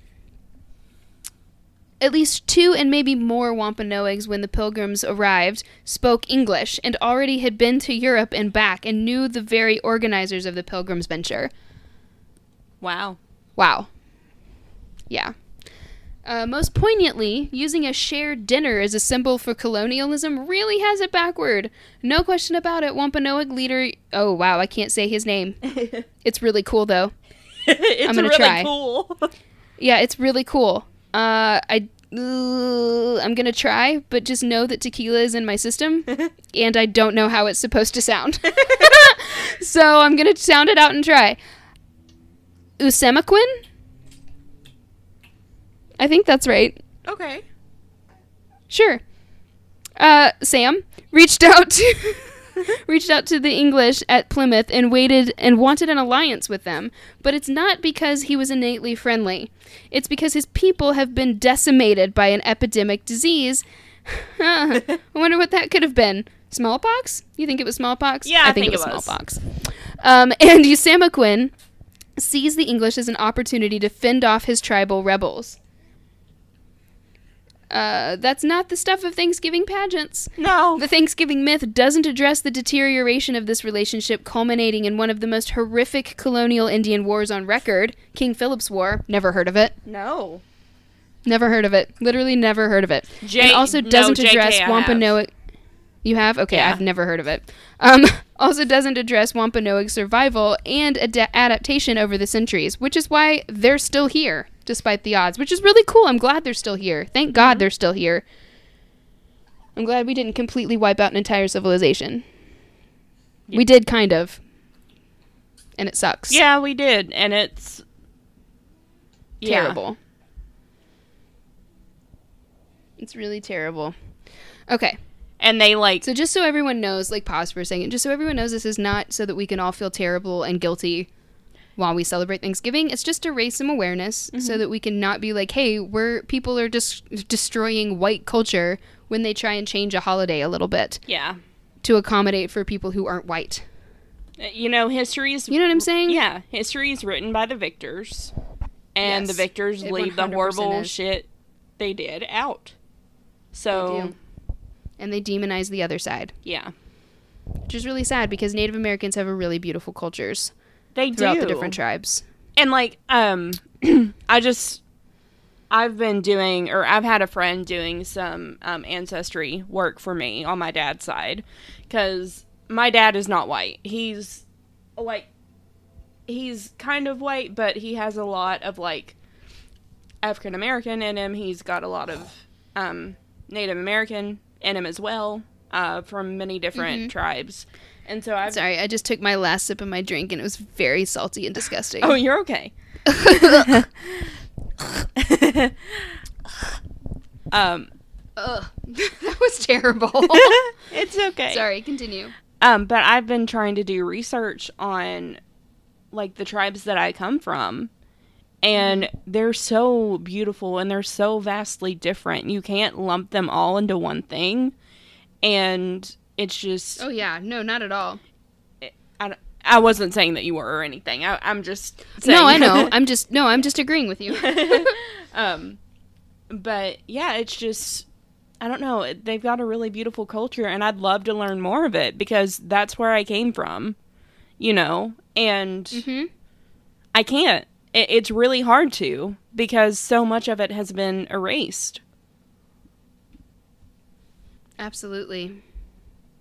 at least two and maybe more Wampanoags, when the Pilgrims arrived, spoke English and already had been to Europe and back and knew the very organizers of the Pilgrims' venture. wow. Wow. Yeah. Uh, most poignantly, using a shared dinner as a symbol for colonialism really has it backward. No question about it. Wampanoag leader. Oh, wow, I can't say his name. *laughs* It's really cool, though. *laughs* it's I'm gonna really try. cool. *laughs* Yeah, it's really cool. Uh, I "Ugh, I'm gonna try, but just know that tequila is in my system, *laughs* and I don't know how it's supposed to sound. *laughs* so I'm gonna sound it out and try. Usemaquin. I think that's right. Okay. Sure. Uh, Sam reached out to *laughs* *laughs* reached out to the English at Plymouth and waited and wanted an alliance with them. But it's not because he was innately friendly. It's because his people have been decimated by an epidemic disease. *laughs* I wonder what that could have been. Smallpox? You think it was smallpox? Yeah, I think it was it was. smallpox. Um, *laughs* and Usamaquin sees the English as an opportunity to fend off his tribal rebels. Uh, that's not the stuff of Thanksgiving pageants. No. The Thanksgiving myth doesn't address the deterioration of this relationship, culminating in one of the most horrific colonial Indian wars on record, King Philip's War. Never heard of it. no. Never heard of it. Literally never heard of it. J- and also doesn't JK address. Wampanoag. You have? Okay, Yeah. I've never heard of it. Um, *laughs* also doesn't address Wampanoag survival and ad- adaptation over the centuries, which is why they're still here despite the odds, which is really cool. I'm glad they're still here. Thank Mm-hmm. God they're still here. I'm glad we didn't completely wipe out an entire civilization. We did kind of. And it sucks. Yeah, we did, and it's yeah. Terrible. It's really terrible. Okay. And they like So just so everyone knows, like pause for a second, just so everyone knows this is not so that we can all feel terrible and guilty while we celebrate Thanksgiving. It's just to raise some awareness so that we can not be like, hey, we're people are just destroying white culture when they try and change a holiday a little bit yeah. to accommodate for people who aren't white. Uh, You know, history's You know what I'm saying? yeah, history is written by the victors, and Yes, the victors leave the horrible is. shit they did out. So do. And they demonize the other side, yeah, which is really sad because Native Americans have a really beautiful cultures they throughout do. the different tribes. and like um *clears throat* i just i've been doing or i've had a friend doing some um, ancestry work for me on my dad's side because my dad is not white. He's like he's kind of white but he has a lot of like african american in him. He's got a lot of um, native american in him as well uh, from many different tribes and so i've Sorry, I just took my last sip of my drink and it was very salty and disgusting. oh you're okay *laughs* um Ugh. *laughs* that was terrible. *laughs* it's okay. Sorry, continue. Um, but I've been trying to do research on like the tribes that I come from. And they're so beautiful and they're so vastly different. You can't lump them all into one thing. And it's just Oh yeah, no, not at all. I, I wasn't saying that you were or anything. I, I'm just saying. No, I know. *laughs* I'm just no, I'm just agreeing with you. *laughs* um, but yeah, it's just I don't know. They've got a really beautiful culture, and I'd love to learn more of it because that's where I came from, you know. And hmm I can't. It, it's really hard to because so much of it has been erased. Absolutely.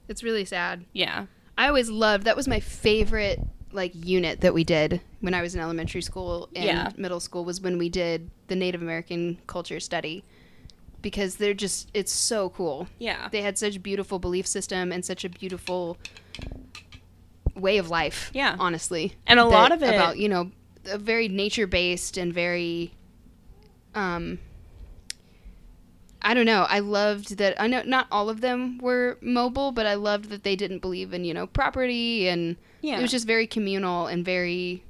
It's really sad. Yeah. I always loved that was my favorite like unit that we did when I was in elementary school and Yeah. middle school was when we did the Native American culture study because they're just it's so cool. Yeah. They had such beautiful belief system and such a beautiful way of life. Yeah. honestly, And a lot of it- about you know a very nature based and very um I don't know. I loved that. I know not all of them were mobile, but I loved that they didn't believe in you know property, and Yeah. it was just very communal and very,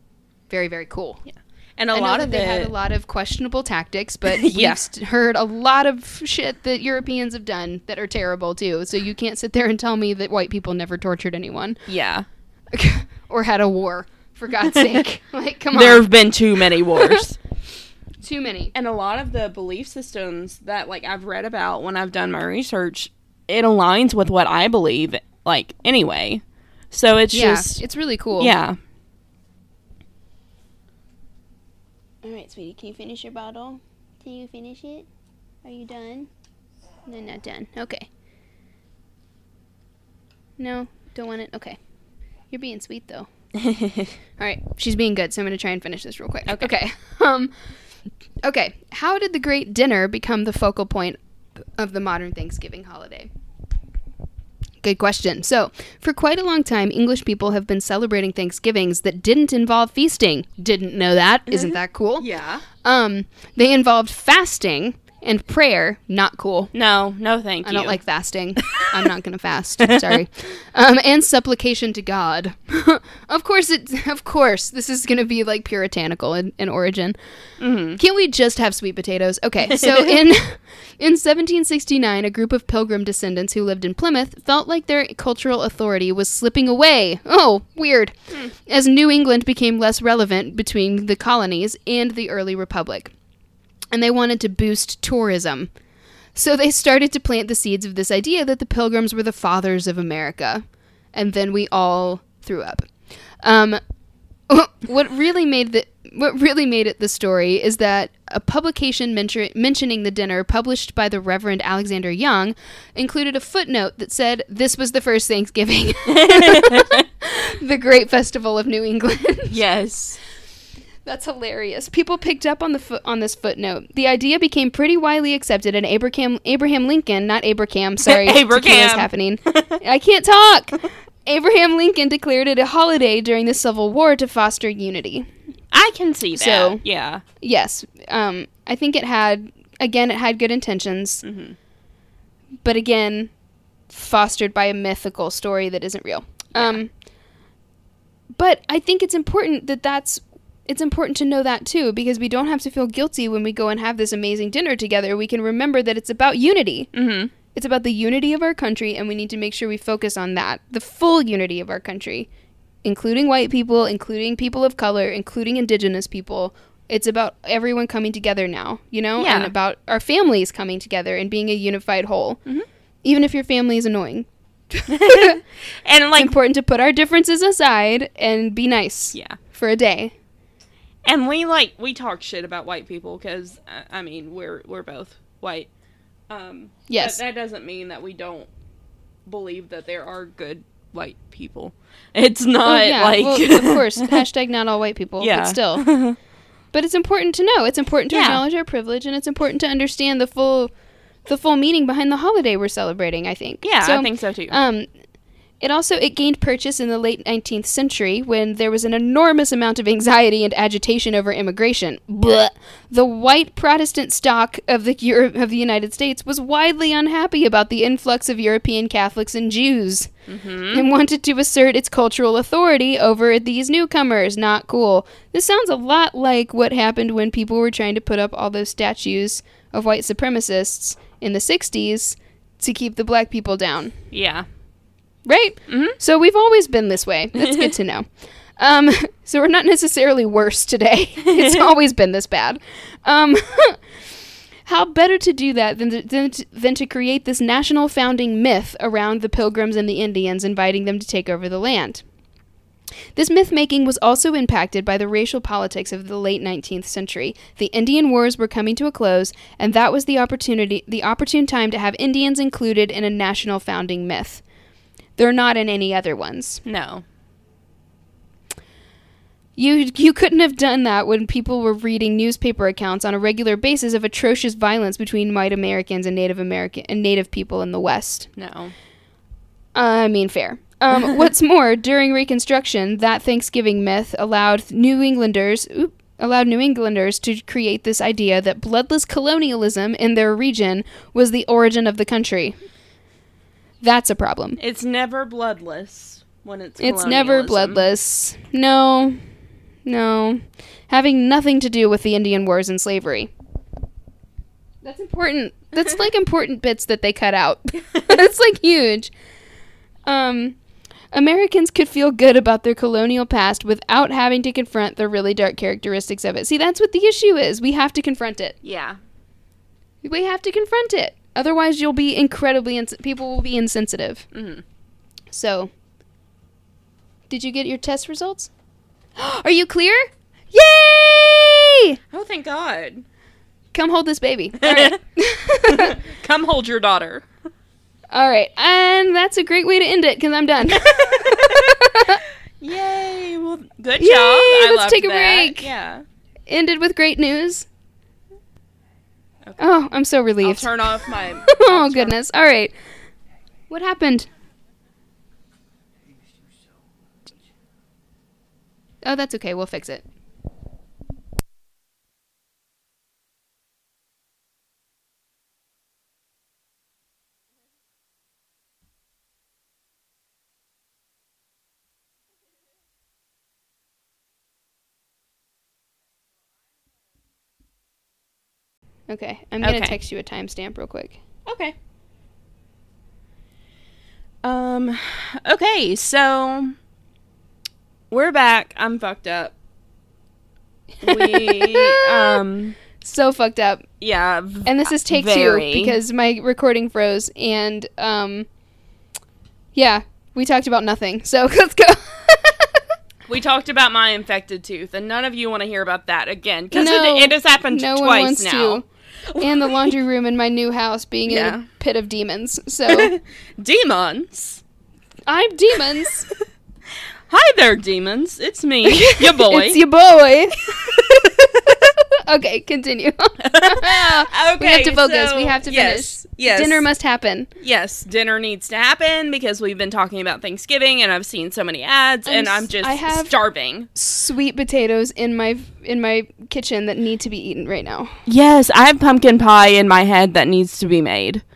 very very cool. Yeah, and a I know lot of they it. had a lot of questionable tactics, but *laughs* Yeah. we've heard a lot of shit that Europeans have done that are terrible too. So you can't sit there and tell me that white people never tortured anyone yeah. *laughs* or had a war. For God's *laughs* sake, like come on. There have been too many wars. Too many. and a lot of the belief systems that like I've read about when I've done my research, it aligns with what I believe like anyway. So it's Yeah, just it's really cool. yeah. All right, sweetie, can you finish your bottle? Can you finish it? Are you done? No, not done. Okay. No, don't want it. Okay. You're being sweet though. *laughs* All right, she's being good, so I'm gonna try and finish this real quick. Okay. Okay. *laughs* Um, Okay, how did the Great Dinner become the focal point of the modern Thanksgiving holiday? Good question. So, for quite a long time, English people have been celebrating Thanksgivings that didn't involve feasting. Didn't know that? Isn't *laughs* that cool? Yeah. Um, they involved fasting and prayer. Not cool. No, no, thank you. I you. don't like fasting. *laughs* I'm not gonna fast. Sorry. Um, and supplication to God. *laughs* of course, it. Of course, this is gonna be like puritanical in, in origin. Mhm. Can't we just have sweet potatoes? Okay. So *laughs* in in 1769, a group of Pilgrim descendants who lived in Plymouth felt like their cultural authority was slipping away. Oh, weird. As New England became less relevant between the colonies and the early republic and they wanted to boost tourism. So they started to plant the seeds of this idea that the pilgrims were the fathers of America. And then we all threw up. Um, *laughs* what really made the what really made it the story is that a publication mention, mentioning the dinner published by the Reverend Alexander Young included a footnote that said this was the first Thanksgiving, *laughs* *laughs* the great festival of New England. Yes. That's hilarious. People picked up on the fo- on this footnote. The idea became pretty widely accepted, and Abraham Abraham Lincoln, not Abraham, *laughs* sorry, Abraham. is happening. *laughs* I can't talk. Abraham Lincoln declared it a holiday during the Civil War to foster unity. I can see that. So- yeah. Yes, um, I think it had again it had good intentions, Mhm. but again, fostered by a mythical story that isn't real. Um, but I think it's important that that's it's important to know that too because we don't have to feel guilty when we go and have this amazing dinner together. We can remember that it's about unity. Mhm. It's about the unity of our country, and we need to make sure we focus on that the full unity of our country, including white people, including people of color, including indigenous people. It's about everyone coming together now, you know, Yeah. and about our families coming together and being a unified whole, Mhm. even if your family is annoying. *laughs* And It's like important to put our differences aside and be nice yeah. for a day. And we like we talk shit about white people cuz I mean, we're we're both white. Um Yes. That, that doesn't mean that we don't believe that there are good white people. It's not Oh, yeah, like well, of course, *laughs* hashtag not all white people, yeah. but still. *laughs* But it's important to know. It's important to Yeah. acknowledge our privilege, and it's important to understand the full, the full meaning behind the holiday we're celebrating. I think. yeah, So, I think so too. Um, it also it gained purchase in the late 19th century when there was an enormous amount of anxiety and agitation over immigration. Blech. The white Protestant stock of the Europe of the United States was widely unhappy about the influx of European Catholics and Jews mhm. and wanted to assert its cultural authority over these newcomers. Not cool. This sounds a lot like what happened when people were trying to put up all those statues of white supremacists in the 60s to keep the black people down. Yeah. Right? Mhm. So we've always been this way. That's good to know. *laughs* Um, *laughs* so we're not necessarily worse today. *laughs* it's always been this bad. Um, how better to do that than to, than, to, than to create this national founding myth around the Pilgrims and the Indians, inviting them to take over the land? This myth making was also impacted by the racial politics of the late 19th century. The Indian Wars were coming to a close, and that was the opportunity the opportune time to have Indians included in a national founding myth. They're not in any other ones. No. You you couldn't have done that when people were reading newspaper accounts on a regular basis of atrocious violence between white Americans and Native American and Native people in the West. No. I mean, fair. Um, *laughs* what's more, during Reconstruction, that Thanksgiving myth allowed New Englanders oop, allowed New Englanders to create this idea that bloodless colonialism in their region was the origin of the country. That's a problem. It's never bloodless when it's It's never bloodless. No. No. Having nothing to do with the Indian Wars and slavery. That's important. That's *laughs* like important bits that they cut out. *laughs* That's like huge. Um Americans could feel good about their colonial past without having to confront the really dark characteristics of it. See, that's what the issue is. We have to confront it. Yeah. We have to confront it. Otherwise, you'll be incredibly ins- people will be insensitive. Mm-hmm. So, did you get your test results? *gasps* Are you clear? Yay! Oh, thank God. Come hold this baby. *laughs* All right. *laughs* Come hold your daughter. All right. And that's a great way to end it because I'm done. *laughs* Yay! Well, good Yay, job. I let's loved take a that. break. Yeah. Ended with great news. Oh, I'm so I'll relieved. turn off my. *laughs* oh goodness. All right. What happened? Oh, that's okay. We'll fix it. Okay, I'm gonna Okay. text you a timestamp real quick. Okay. Um. Okay, so we're back. I'm fucked up. We *laughs* um. so fucked up. Yeah. v- And this is take very. two because my recording froze and um yeah, we talked about nothing. So *laughs* let's go. We talked about my infected tooth, and none of you want to hear about that again because No, it, it has happened no twice now. to. And the laundry *laughs* room in my new house being in a pit of demons. So *laughs* demons. I'm demons. *laughs* Hi there, demons. It's me, your boy. it's your boy. *laughs* okay, continue. okay, *laughs* we have to focus. so- we have to yes, finish. Yes, Dinner must happen. Yes, dinner needs to happen because we've been talking about Thanksgiving, and I've seen so many ads, I'm and I'm just I have- starving. Sweet potatoes in my in my kitchen that need to be eaten right now. Yes, I have pumpkin pie in my head that needs to be made. *laughs*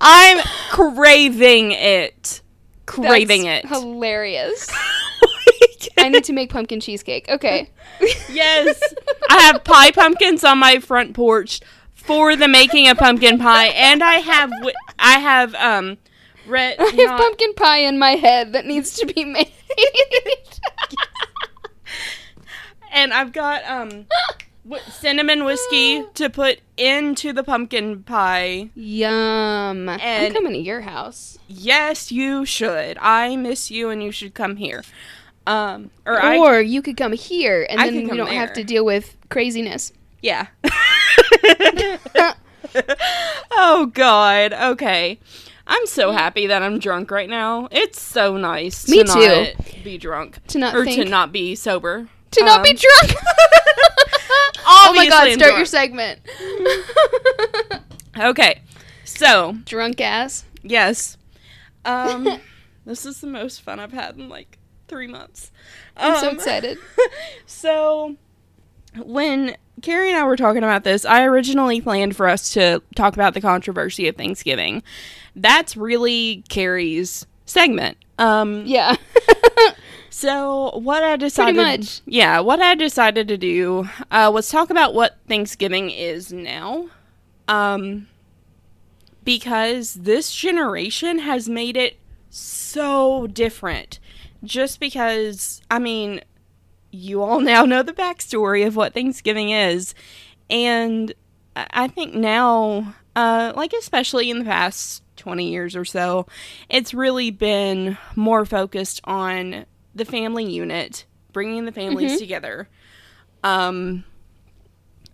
I'm craving it. Craving That's it. *laughs* Hilarious. I need to make pumpkin cheesecake. Okay. *laughs* yes. I have pie pumpkins on my front porch for the making of pumpkin pie and I have wi- I have um red I have pumpkin pie in my head that needs to be *laughs* made. and I've got um cinnamon whiskey *gasps* to put into the pumpkin pie. Yum. I'm coming to your house. Yes, you should. I miss you and you should come here. Um or I or you could come here and I then we don't have to deal with craziness. Yeah. *laughs* oh god. Okay. I'm so happy that I'm drunk right now. It's so nice Me to too. not be drunk To not or think to not be sober. To not be Um, drunk. *laughs* oh my god, start your segment. *laughs* Okay. So, drunk ass. yes. Um *laughs* this is the most fun I've had in like 3 months. I'm so Um, excited. So, when Carrie and I were talking about this, I originally planned for us to talk about the controversy of Thanksgiving. That's really Carrie's segment. Um, Yeah. So what I decided, much. yeah, what I decided to do uh, was talk about what Thanksgiving is now, um, because this generation has made it so different. Just because, I mean, you all *laughs* now know the backstory of what Thanksgiving is, and I I think now, uh, like especially in the past twenty years or so, it's really been more focused on the family unit, bringing the families Mhm. together, um,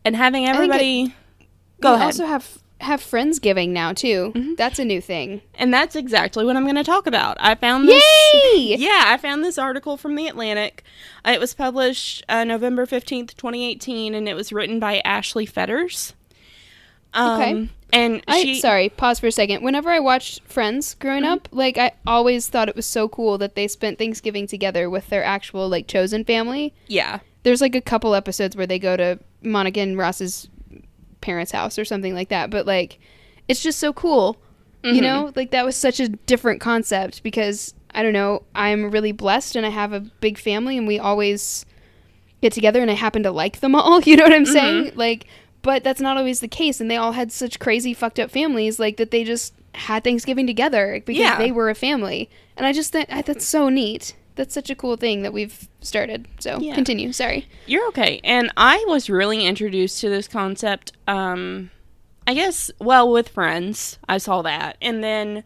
and having think it- everybody. go we ahead. also have have friendsgiving now too. Mhm. That's a new thing. and that's exactly what I'm going to talk about. I found this. Yay! Yeah, I found this article from The Atlantic. Uh, It was published uh, November 15th, 2018, and it was written by Ashley Fetters. Um, Okay. And I she. sorry, pause for a second. Whenever I watched Friends growing Mm-hmm. up, like I always thought it was so cool that they spent Thanksgiving together with their actual like chosen family. Yeah. There's like a couple episodes where they go to Monica and Ross's parents' house or something like that, but like it's just so cool. You Mhm. know, like that was such a different concept because I don't know, I'm really blessed and I have a big family and we always get together and I happen to like them all, *laughs* you know what I'm Mm-hmm. saying? Like but that's not always the case and they all had such crazy fucked up families like that they just had Thanksgiving together because Yeah. they were a family. And I just think that's so neat. That's such a cool thing that we've started. So, Yeah. continue. Sorry. You're okay. And I was really introduced to this concept, um, I guess, well, with friends. I saw that. And then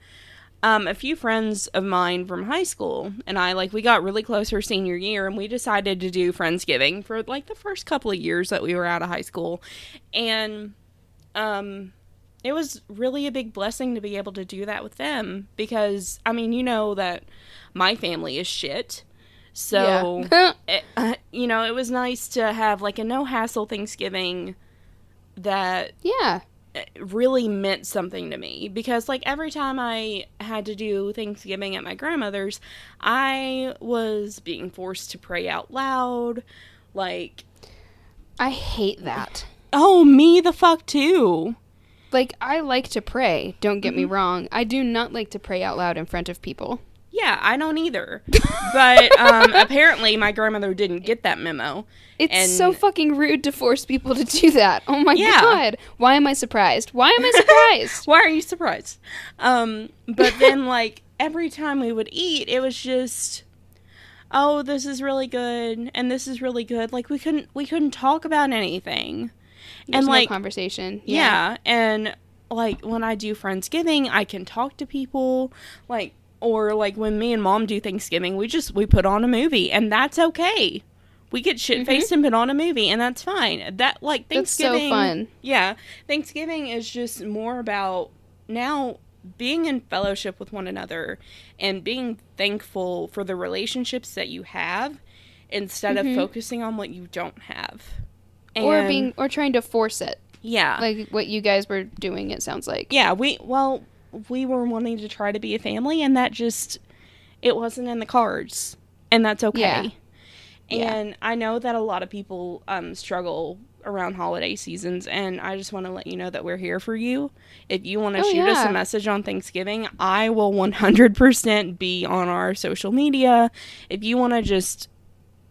um, a few friends of mine from high school and I, like, we got really close our senior year and we decided to do Friendsgiving for, like, the first couple of years that we were out of high school. And, um, it was really a big blessing to be able to do that with them because, I mean, you know that my family is shit. So, Yeah. *laughs* *laughs* it, uh, you know, it was nice to have like a no hassle Thanksgiving that yeah. Really meant something to me because like every time I had to do Thanksgiving at my grandmother's, I was being forced to pray out loud. Like, I hate that. oh, me the fuck too. Like, I like to pray, don't get me Mm-hmm. wrong. I do not like to pray out loud in front of people. Yeah, I don't either. but um, *laughs* apparently, my grandmother didn't get that memo. It's And- so fucking rude to force people to do that. Oh my Yeah. god. Why am I surprised? Why am I surprised? *laughs* Why are you surprised? Um, but then, *laughs* like, every time we would eat, it was just, oh, this is really good, and this is really good. Like, we couldn't, we couldn't talk about anything. There's and, no like, conversation. Yeah. And like when I do Friendsgiving, I can talk to people. Like or like when me and mom do Thanksgiving, we just we put on a movie and that's okay. We get shit faced and put on a movie and that's fine. That like Mm-hmm. That's so Thanksgiving fun. Yeah. Thanksgiving is just more about now being in fellowship with one another and being thankful for the relationships that you have instead of focusing on what you don't have. Mm-hmm. or being or trying to force it. yeah Like what you guys were doing it sounds like. yeah we well we were wanting to try to be a family and that just it wasn't in the cards and that's okay Yeah. Yeah. and i know that a lot of people um, struggle around holiday seasons and i just want to let you know that we're here for you if you want to Oh, shoot us a message on thanksgiving i will 100% be on our social media if you want to just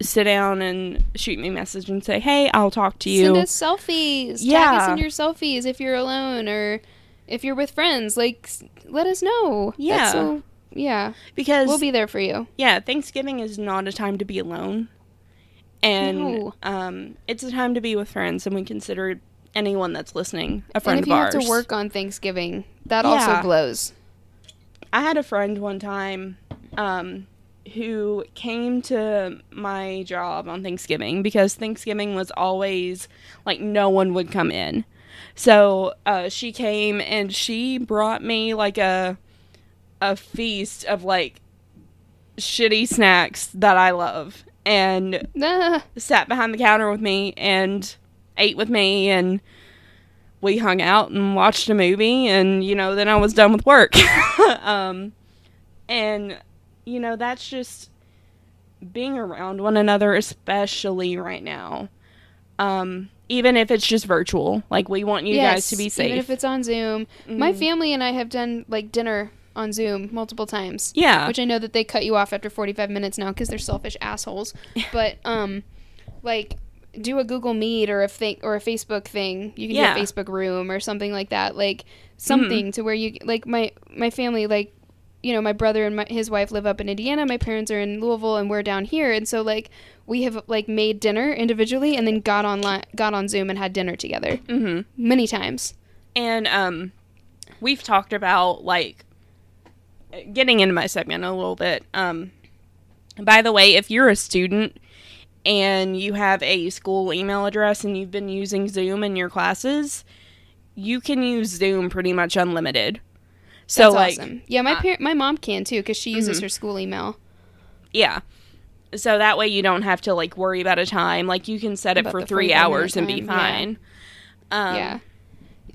sit down and shoot me a message and say hey i'll talk to you Send us selfies. Tag us Yeah. in your selfies if you're alone or if you're with friends. Like let us know. That's Yeah. so- yeah. because We'll be there for you. yeah, Thanksgiving is not a time to be alone. And No. um, it's a time to be with friends, and we consider anyone that's listening a friend And if you ours. have to work on Thanksgiving, that Yeah. also blows. I had a friend one time um, who came to my job on Thanksgiving because Thanksgiving was always like no one would come in. So uh, she came and she brought me like a a feast of like shitty snacks that I love and Ah, *laughs* sat behind the counter with me and ate with me and we hung out and watched a movie and you know then I was done with work. *laughs* um and you know that's just being around one another especially right now. Um even if it's just virtual. Like we want you guys to be yes, safe. Even if it's on Zoom. My Mhm. family and I have done like dinner on Zoom multiple times. yeah. Which I know that they cut you off after 45 minutes now because they're selfish assholes. *laughs* But um, like do a Google Meet or a thing or a Facebook thing. You can Yeah. do a Facebook room or something like that. Like something to where you like my my family like you know my brother and my, his wife live up in Indiana. My parents are in Louisville and we're down here. And so like we have like made dinner individually and then got online got on Zoom and had dinner together mhm. many times. And um, we've talked about like getting into my segment a little bit. Um, by the way, if you're a student and you have a school email address and you've been using Zoom in your classes, you can use Zoom pretty much unlimited. So That's like, awesome. Yeah, my uh, par- my mom can too because she uses Mhm. her school email. yeah. So that way you don't have to like worry about a time. Like you can set it About for three hours and be time, yeah. fine. Um, yeah.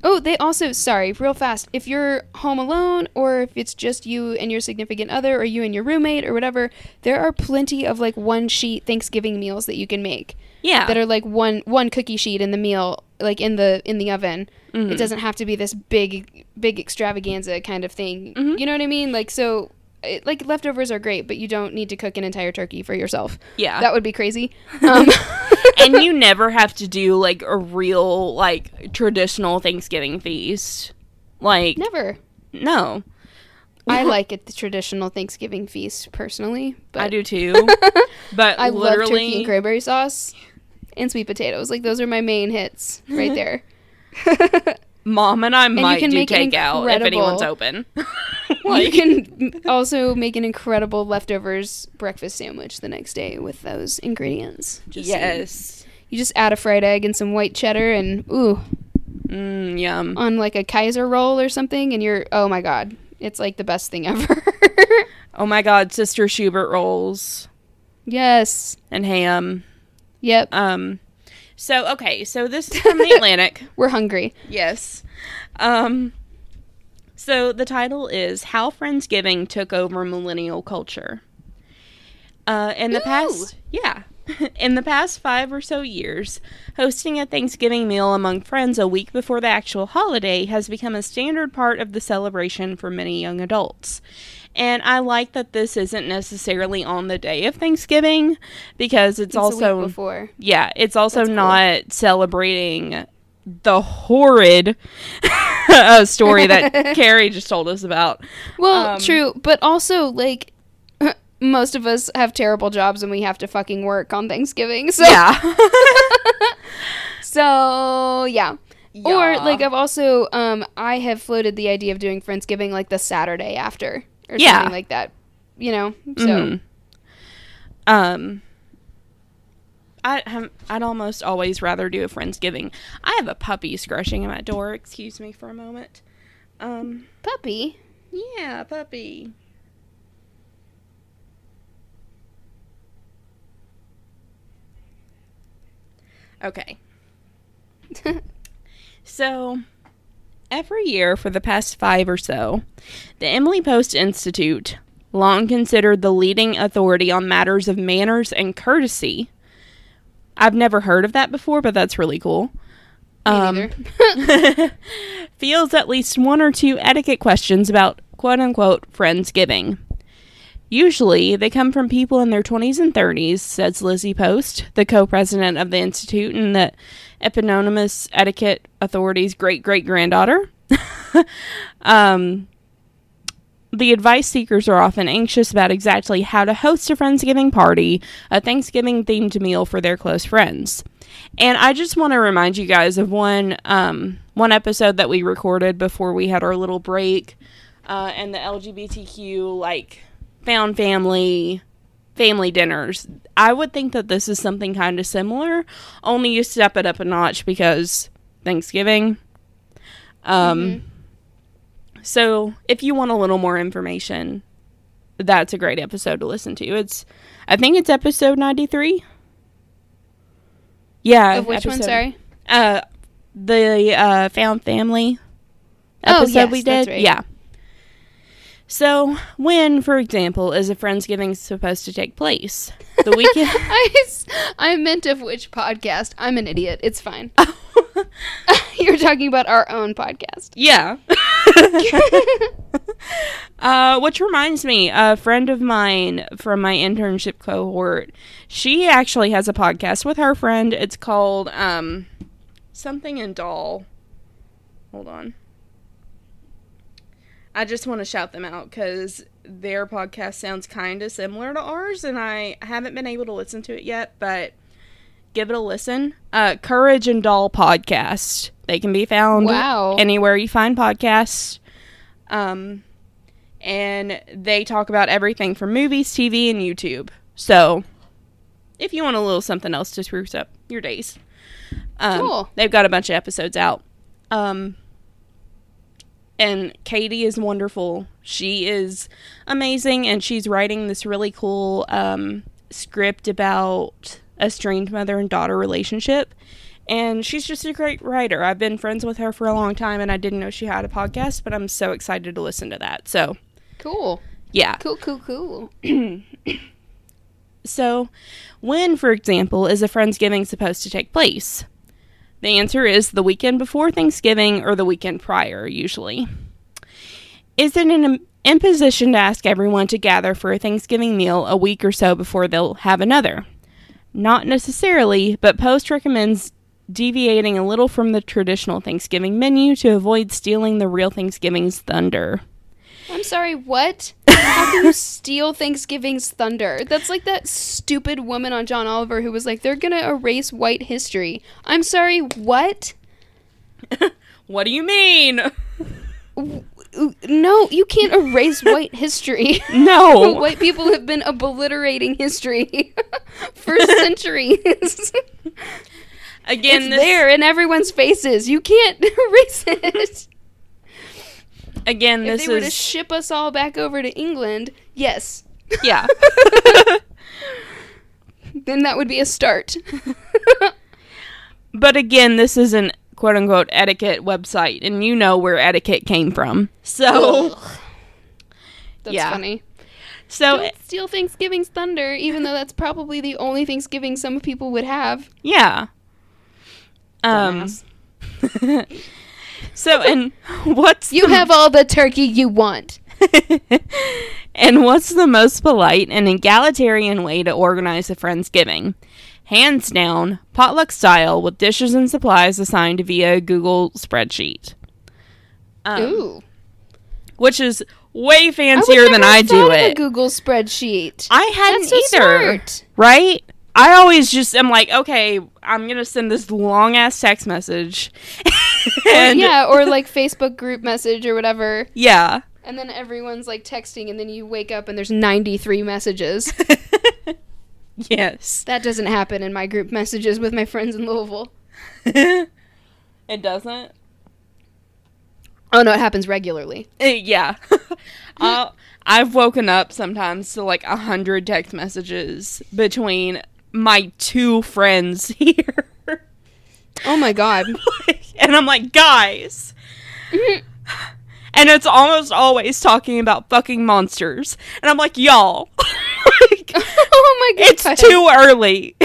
Oh, they also sorry, real fast. If you're home alone or if it's just you and your significant other or you and your roommate or whatever, there are plenty of like one sheet Thanksgiving meals that you can make Yeah. that are like one one cookie sheet in the meal like in the in the oven. Mhm. It doesn't have to be this big big extravaganza kind of thing. Mhm. You know what I mean? Like so it, like leftovers are great, but you don't need to cook an entire turkey for yourself. yeah. That would be crazy. *laughs* Um, *laughs* and you never have to do like a real like traditional Thanksgiving feast. Like never. no. I *laughs* like it the traditional Thanksgiving feast personally, but I do too. But I love turkey and cranberry sauce and sweet potatoes. Like those are my main hits right *laughs* there. mom and I you might can do make takeout if anyone's open. *laughs* you *laughs* can also make an incredible leftovers breakfast sandwich the next day with those ingredients. Just yes. You just add a fried egg and some white cheddar and ooh Mm, yum. on like a Kaiser roll or something and you're oh my god. It's like the best thing ever. Oh my god, Sister Schubert rolls. Yes. and ham. Yep. Um, so okay, so this is from the *laughs* Atlantic. We're hungry. Yes. Um, so the title is How Friendsgiving Took Over Millennial Culture. Uh, in the Ooh. past, yeah. *laughs* In the past five or so years, hosting a Thanksgiving meal among friends a week before the actual holiday has become a standard part of the celebration for many young adults. And I like that this isn't necessarily on the day of Thanksgiving because it's, It's also before. yeah, it's also That's cool. not celebrating the horrid *laughs* story that *laughs* Carrie just told us about. Well, Um, true, but also like *laughs* most of us have terrible jobs and we have to fucking work on Thanksgiving. So Yeah. so yeah. Or like I've also um I have floated the idea of doing Friendsgiving like the Saturday after or Yeah. something like that. You know. So Mhm. Um I um, I'd almost always rather do a friendsgiving. I have a puppy scratching at my door. Excuse me for a moment. Um puppy. yeah, puppy. Okay. *laughs* So, every year for the past five or so, the Emily Post Institute, long considered the leading authority on matters of manners and courtesy, I've never heard of that before, but that's really cool. Um, *laughs* feels at least one or two etiquette questions about quote unquote friendsgiving. Usually, they come from people in their 20s and 30s, says Lizzie Post, the co president of the Institute and the eponymous etiquette authority's great great granddaughter. *laughs* um, the advice seekers are often anxious about exactly how to host a Friendsgiving party, a Thanksgiving themed meal for their close friends. And I just want to remind you guys of one um, one episode that we recorded before we had our little break, uh, and the LGBTQ like found family family dinners. I would think that this is something kind of similar, only you step it up a notch because Thanksgiving. Um, so if you want a little more information, that's a great episode to listen to. It's, I think it's episode ninety three. Yeah, of which one, sorry? Uh, the uh, found family Oh, episode yes, we did. right. Yeah. So, when, for example, is a Friendsgiving supposed to take place? The *laughs* weekend. I, I meant of which podcast. I'm an idiot. It's fine. *laughs* You're talking about our own podcast. yeah. *laughs* uh, which reminds me, a friend of mine from my internship cohort, she actually has a podcast with her friend. It's called um, something in doll. Hold on. I just want to shout them out because their podcast sounds kind of similar to ours, and I haven't been able to listen to it yet, but give it a listen. Uh, Courage and Doll podcast. They can be found Wow. anywhere you find podcasts. Um, and they talk about everything from movies, TV, and YouTube. So, if you want a little something else to spruce up your days, um, Cool. they've got a bunch of episodes out. Um, and Katie is wonderful. She is amazing, and she's writing this really cool um, script about a strained mother and daughter relationship. And she's just a great writer. I've been friends with her for a long time, and I didn't know she had a podcast, but I'm so excited to listen to that. So, Cool. yeah. Cool, cool, cool. *clears throat* So, when, for example, is a Friendsgiving supposed to take place? The answer is the weekend before Thanksgiving or the weekend prior, usually. Is it an imposition to ask everyone to gather for a Thanksgiving meal a week or so before they'll have another? Not necessarily, but Post recommends deviating a little from the traditional Thanksgiving menu to avoid stealing the real Thanksgiving's thunder. I'm sorry, what? *laughs* How can you steal Thanksgiving's thunder? That's like that stupid woman on John Oliver who was like, they're gonna erase white history. I'm sorry, what? *laughs* What do you mean? No, you can't erase white history. *laughs* No. white people have been obliterating history for centuries. Again, it's this- there in everyone's faces. You can't erase it. Again, this is. If this they were to ship us all back over to England, yes. yeah. *laughs* then that would be a start. *laughs* But again, this is an quote unquote etiquette website, and you know where etiquette came from. So, That's Yeah. funny. so Don't steal Thanksgiving's thunder, even though that's probably the only Thanksgiving some people would have. yeah. Um. *laughs* So, and *laughs* what's You the- have all the turkey you want. *laughs* and what's the most polite and egalitarian way to organize a Friendsgiving? Hands down, potluck style with dishes and supplies assigned via Google spreadsheet. Um, Ooh. Which is way I fancier than I do of a it. Google spreadsheet. I hadn't so either. smart. Right? I always just am like, okay, I'm gonna send this long ass text message. *laughs* *laughs* and yeah, or like Facebook group message or whatever. yeah. And then everyone's like texting, and then you wake up and there's 93 messages. *laughs* yes. that doesn't happen in my group messages with my friends in Louisville. *laughs* it doesn't. Oh no, it happens regularly. Uh, yeah. uh, I've woken up sometimes to like a hundred text messages between my two friends here. Oh my god. *laughs* and I'm like, guys. and it's almost always talking about fucking monsters. And I'm like, y'all. *laughs* like, *laughs* oh my god. it's too early.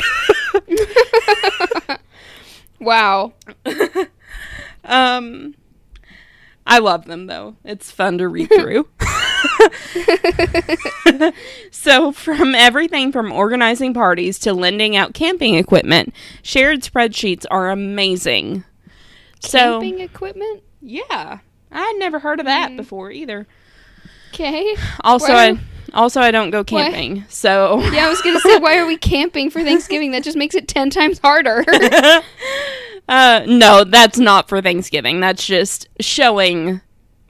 Wow. um I love them though. It's fun to read through. *laughs* so, from everything from organizing parties to lending out camping equipment, shared spreadsheets are amazing. So, Camping equipment? yeah, I had never heard of that before either. Okay. Also, Why- I also I don't go camping. So, *laughs* Yeah, I was gonna say, why are we camping for Thanksgiving? That just makes it ten times harder. *laughs* uh, no, that's not for Thanksgiving. That's just showing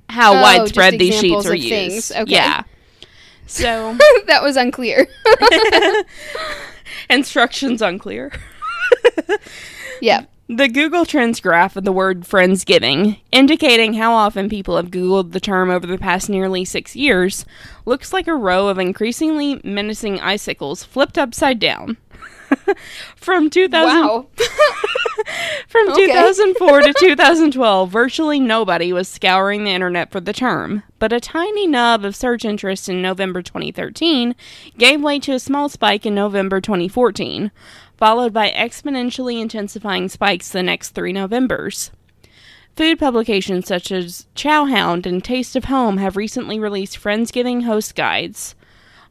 how Oh, widespread these sheets are of used. Okay. Yeah. So, *laughs* that was unclear. *laughs* instructions unclear. *laughs* yeah. The Google Trends graph of the word Friendsgiving, indicating how often people have Googled the term over the past nearly six years, looks like a row of increasingly menacing icicles flipped upside down. *laughs* From 2000, Wow. *laughs* From Okay. 2004 to 2012, virtually nobody was scouring the internet for the term, but a tiny nub of search interest in November 2013 gave way to a small spike in November 2014, followed by exponentially intensifying spikes the next three Novembers. Food publications such as Chowhound and Taste of Home have recently released Friendsgiving host guides.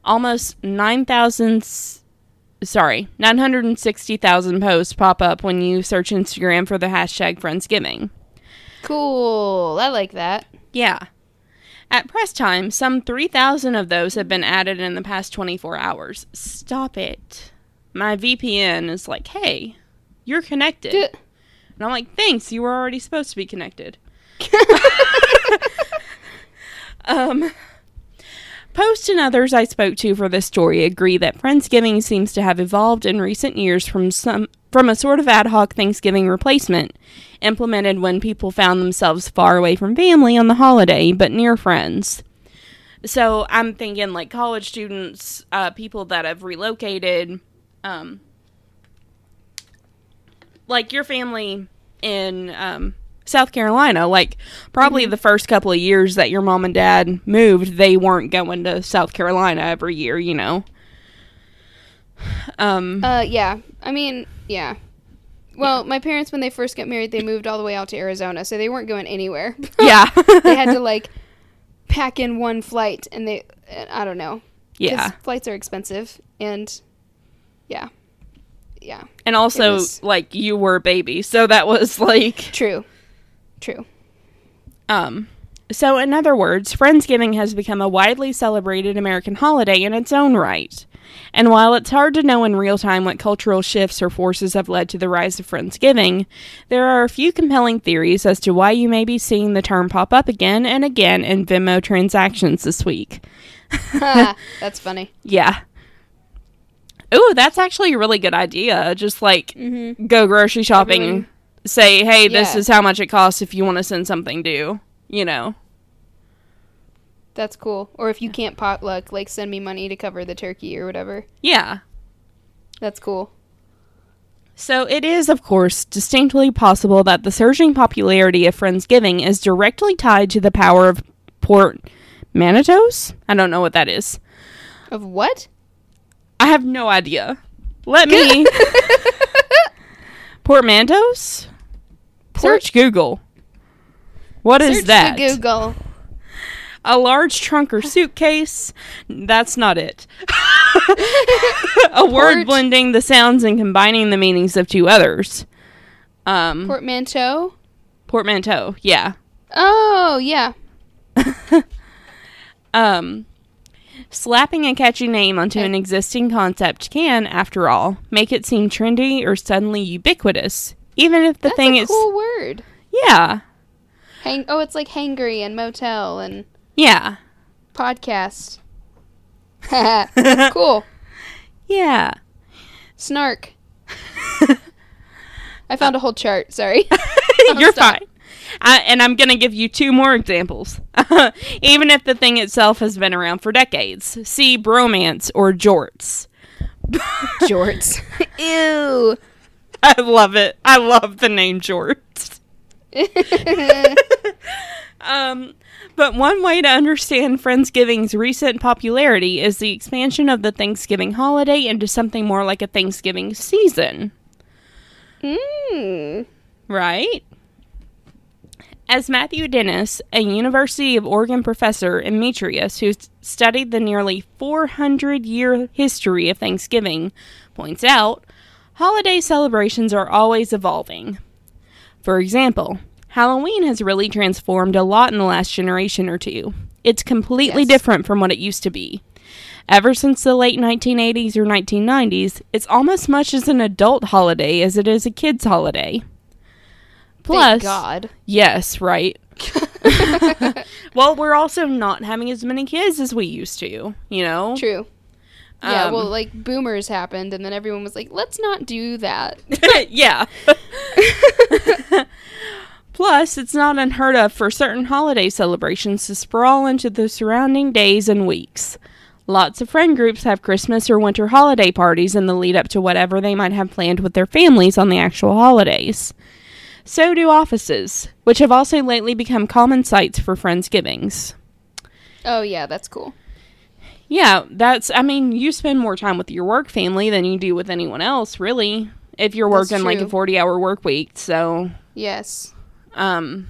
Almost 9,000 s- sorry, 960,000 posts pop up when you search Instagram for the hashtag Friendsgiving. Cool. I like that. Yeah. At press time, some 3,000 of those have been added in the past 24 hours. Stop it. My VPN is like, hey, you're connected. D- and I'm like, thanks, you were already supposed to be connected. *laughs* *laughs* um, Post and others I spoke to for this story agree that Friendsgiving seems to have evolved in recent years from some from a sort of ad hoc Thanksgiving replacement, implemented when people found themselves far away from family on the holiday but near friends. So I'm thinking like college students, uh, people that have relocated, um, like your family in um, South Carolina, like probably the first couple of years that your mom and dad moved, they weren't going to South Carolina every year, you know. Um, Uh, yeah. I mean, yeah. Well, my parents, when they first got married, they moved all the way out to Arizona, so they weren't going anywhere. *laughs* yeah, *laughs* they had to like pack in one flight, and they, I don't know. yeah, Flights are expensive, and yeah, yeah. and also was- like you were a baby, so that was like True. True. Um, so, in other words, Friendsgiving has become a widely celebrated American holiday in its own right. And while it's hard to know in real time what cultural shifts or forces have led to the rise of Friendsgiving, there are a few compelling theories as to why you may be seeing the term pop up again and again in Venmo transactions this week. *laughs* That's funny. Yeah. Ooh, that's actually a really good idea. Just like Mm-hmm. go grocery shopping, Everyone- say, hey, this is how much it costs if you want to send something due, you know. That's cool. Or if you can't potluck, like send me money to cover the turkey or whatever. Yeah. That's cool. So it is, of course, distinctly possible that the surging popularity of Friendsgiving is directly tied to the power of Port Manitos? I don't know what that is. Of what? I have no idea. Let me *laughs* *laughs* portmanteaus. Search Google. What is that? Search the that? Google. A large trunk or suitcase. That's not it. *laughs* a word blending the sounds and combining the meanings of two others. Um, Portmanteau. portmanteau. Yeah. Oh yeah. *laughs* Um, slapping a catchy name onto an existing concept can, after all, make it seem trendy or suddenly ubiquitous, even if the That's thing a is. cool word. Yeah. Hang. Oh, it's like hangry and motel and Yeah. podcast. *laughs* *laughs* Cool. Yeah. Snark. *laughs* I found a whole chart. Sorry. You're fine. I, and I'm going to give you two more examples. *laughs* Even if the thing itself has been around for decades. See bromance or jorts. *laughs* Jorts. *laughs* Ew. I love it. I love the name jorts. Um, but one way to understand Friendsgiving's recent popularity is the expansion of the Thanksgiving holiday into something more like a Thanksgiving season, mm. right? As Matthew Dennis, a University of Oregon professor emeritus who studied the nearly 400 year history of Thanksgiving, points out, holiday celebrations are always evolving. For example, Halloween has really transformed a lot in the last generation or two. It's completely Yes. different from what it used to be. Ever since the late 1980s or 1990s, it's almost much as an adult holiday as it is a kid's holiday. Plus, Thank God. yes, right. *laughs* *laughs* well, we're also not having as many kids as we used to, you know? True. Yeah, Um, well, like boomers happened, and then everyone was like, "Let's not do that." *laughs* yeah. Plus, it's not unheard of for certain holiday celebrations to sprawl into the surrounding days and weeks. Lots of friend groups have Christmas or winter holiday parties in the lead up to whatever they might have planned with their families on the actual holidays. So do offices, which have also lately become common sites for Friendsgivings. Oh yeah, that's cool. Yeah, that's, I mean, you spend more time with your work family than you do with anyone else, really, if you're That's working like a 40 hour work week. So, Yes. um,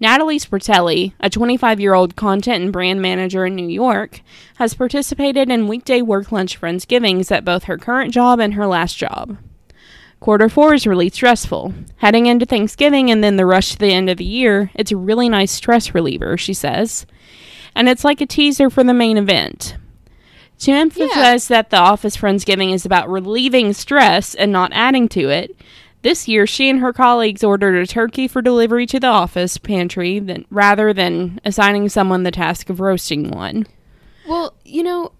Natalie Sportelli, a 25 year old content and brand manager in New York, has participated in weekday work lunch Friendsgivings at both her current job and her last job. Quarter four is really stressful. Heading into Thanksgiving and then the rush to the end of the year, it's a really nice stress reliever, she says. And it's like a teaser for the main event. To emphasize that the office Friendsgiving is about relieving stress and not adding to it, this year she and her colleagues ordered a turkey for delivery to the office pantry than, rather than assigning someone the task of roasting one. Well, you know,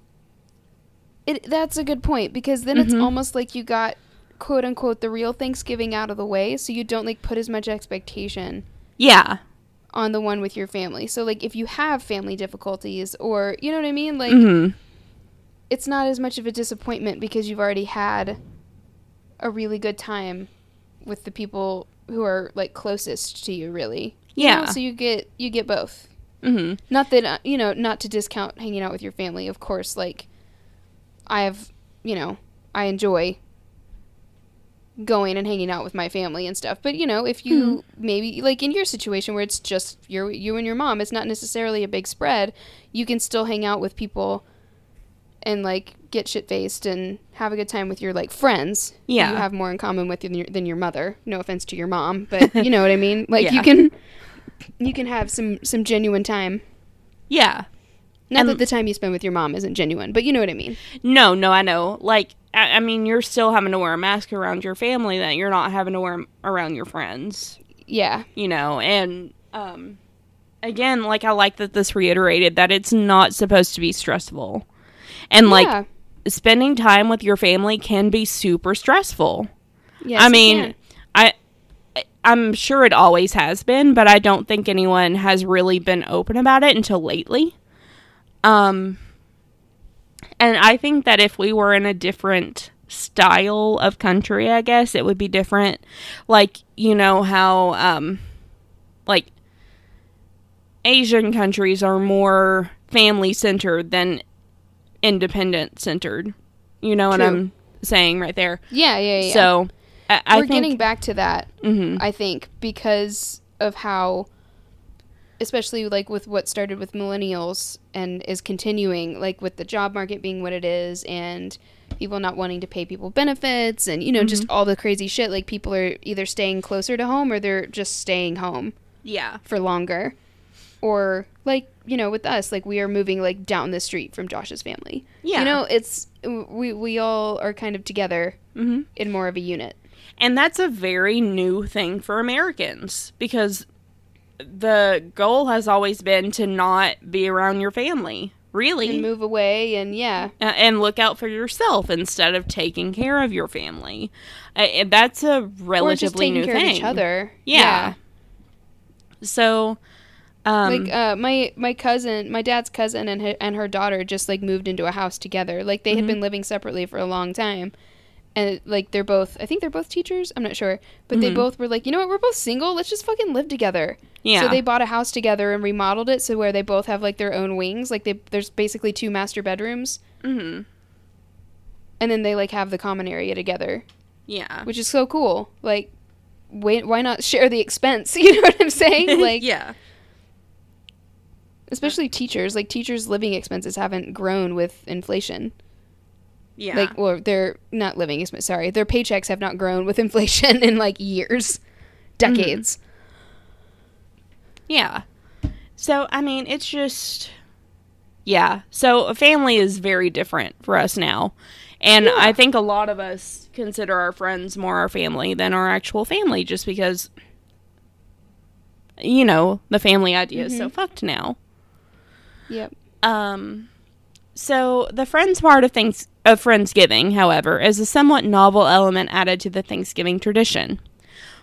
it that's a good point because then it's Mhm. almost like you got quote unquote the real Thanksgiving out of the way, so you don't like put as much expectation Yeah. on the one with your family. So like if you have family difficulties or you know what I mean, like mm-hmm. it's not as much of a disappointment because you've already had a really good time with the people who are like closest to you really. You know, Yeah. so you get you get both. hmm Not that uh, you know, not to discount hanging out with your family, of course. Like, I have, you know, I enjoy going and hanging out with my family and stuff. But you know, if you hmm. maybe like in your situation where it's just you you and your mom, it's not necessarily a big spread. You can still hang out with people and like get shit faced and have a good time with your like friends. Yeah. you have more in common with than your, than your mother. No offense to your mom, *laughs* but you know what I mean. Like Yeah. you can you can have some some genuine time. Yeah. Not that um, the time you spend with your mom isn't genuine, but you know what I mean. No, no, I know. Like, I, I mean, you're still having to wear a mask around your family that you're not having to wear around your friends, Yeah. you know? And, um, again, like, I like that this reiterated that it's not supposed to be stressful. And, like, yeah. spending time with your family can be super stressful. Yes, I mean. I I'm sure it always has been, but I don't think anyone has really been open about it until lately. Um And I think that if we were in a different style of country, I guess it would be different. Like, you know how um like Asian countries are more family centered than independent centered. You know what I'm saying right there. Yeah, yeah, yeah. So I, I we're think getting back to that. Mhm. I think because of how, especially like with what started with millennials and is continuing, like with the job market being what it is, and people not wanting to pay people benefits, and you know just all the crazy shit. Like people are either staying closer to home or they're just staying home yeah. for longer, or like you know with us, like we are moving like down the street from Josh's family. Yeah. you know it's we we all are kind of together Mhm. in more of a unit. And that's a very new thing for Americans because the goal has always been to not be around your family, really, and move away and yeah and look out for yourself instead of taking care of your family. Uh, that's a relatively new care thing. of each other Yeah. So, um, like uh, my my cousin my dad's cousin and her, and her daughter just like moved into a house together like they had Mhm. been living separately for a long time and like they're both i think they're both teachers i'm not sure but they Mhm. both were like you know what we're both single let's just fucking live together. Yeah, so they bought a house together and remodeled it so where they both have like their own wings like they there's basically two master bedrooms. Hmm and then they like have the common area together. Yeah, which is so cool. Like why, why not share the expense? *laughs* You know what i'm saying? *laughs* Like yeah, especially teachers like teachers living expenses haven't grown with inflation yeah, like or their not living sorry their paychecks have not grown with *laughs* inflation in like years decades Yeah. So, I mean, it's just. Yeah. So, a family is very different for us now. And Yeah. I think a lot of us consider our friends more our family than our actual family just because, you know, the family idea is so fucked now. yep Um, so the friends part of things of Friendsgiving, however, is a somewhat novel element added to the Thanksgiving tradition.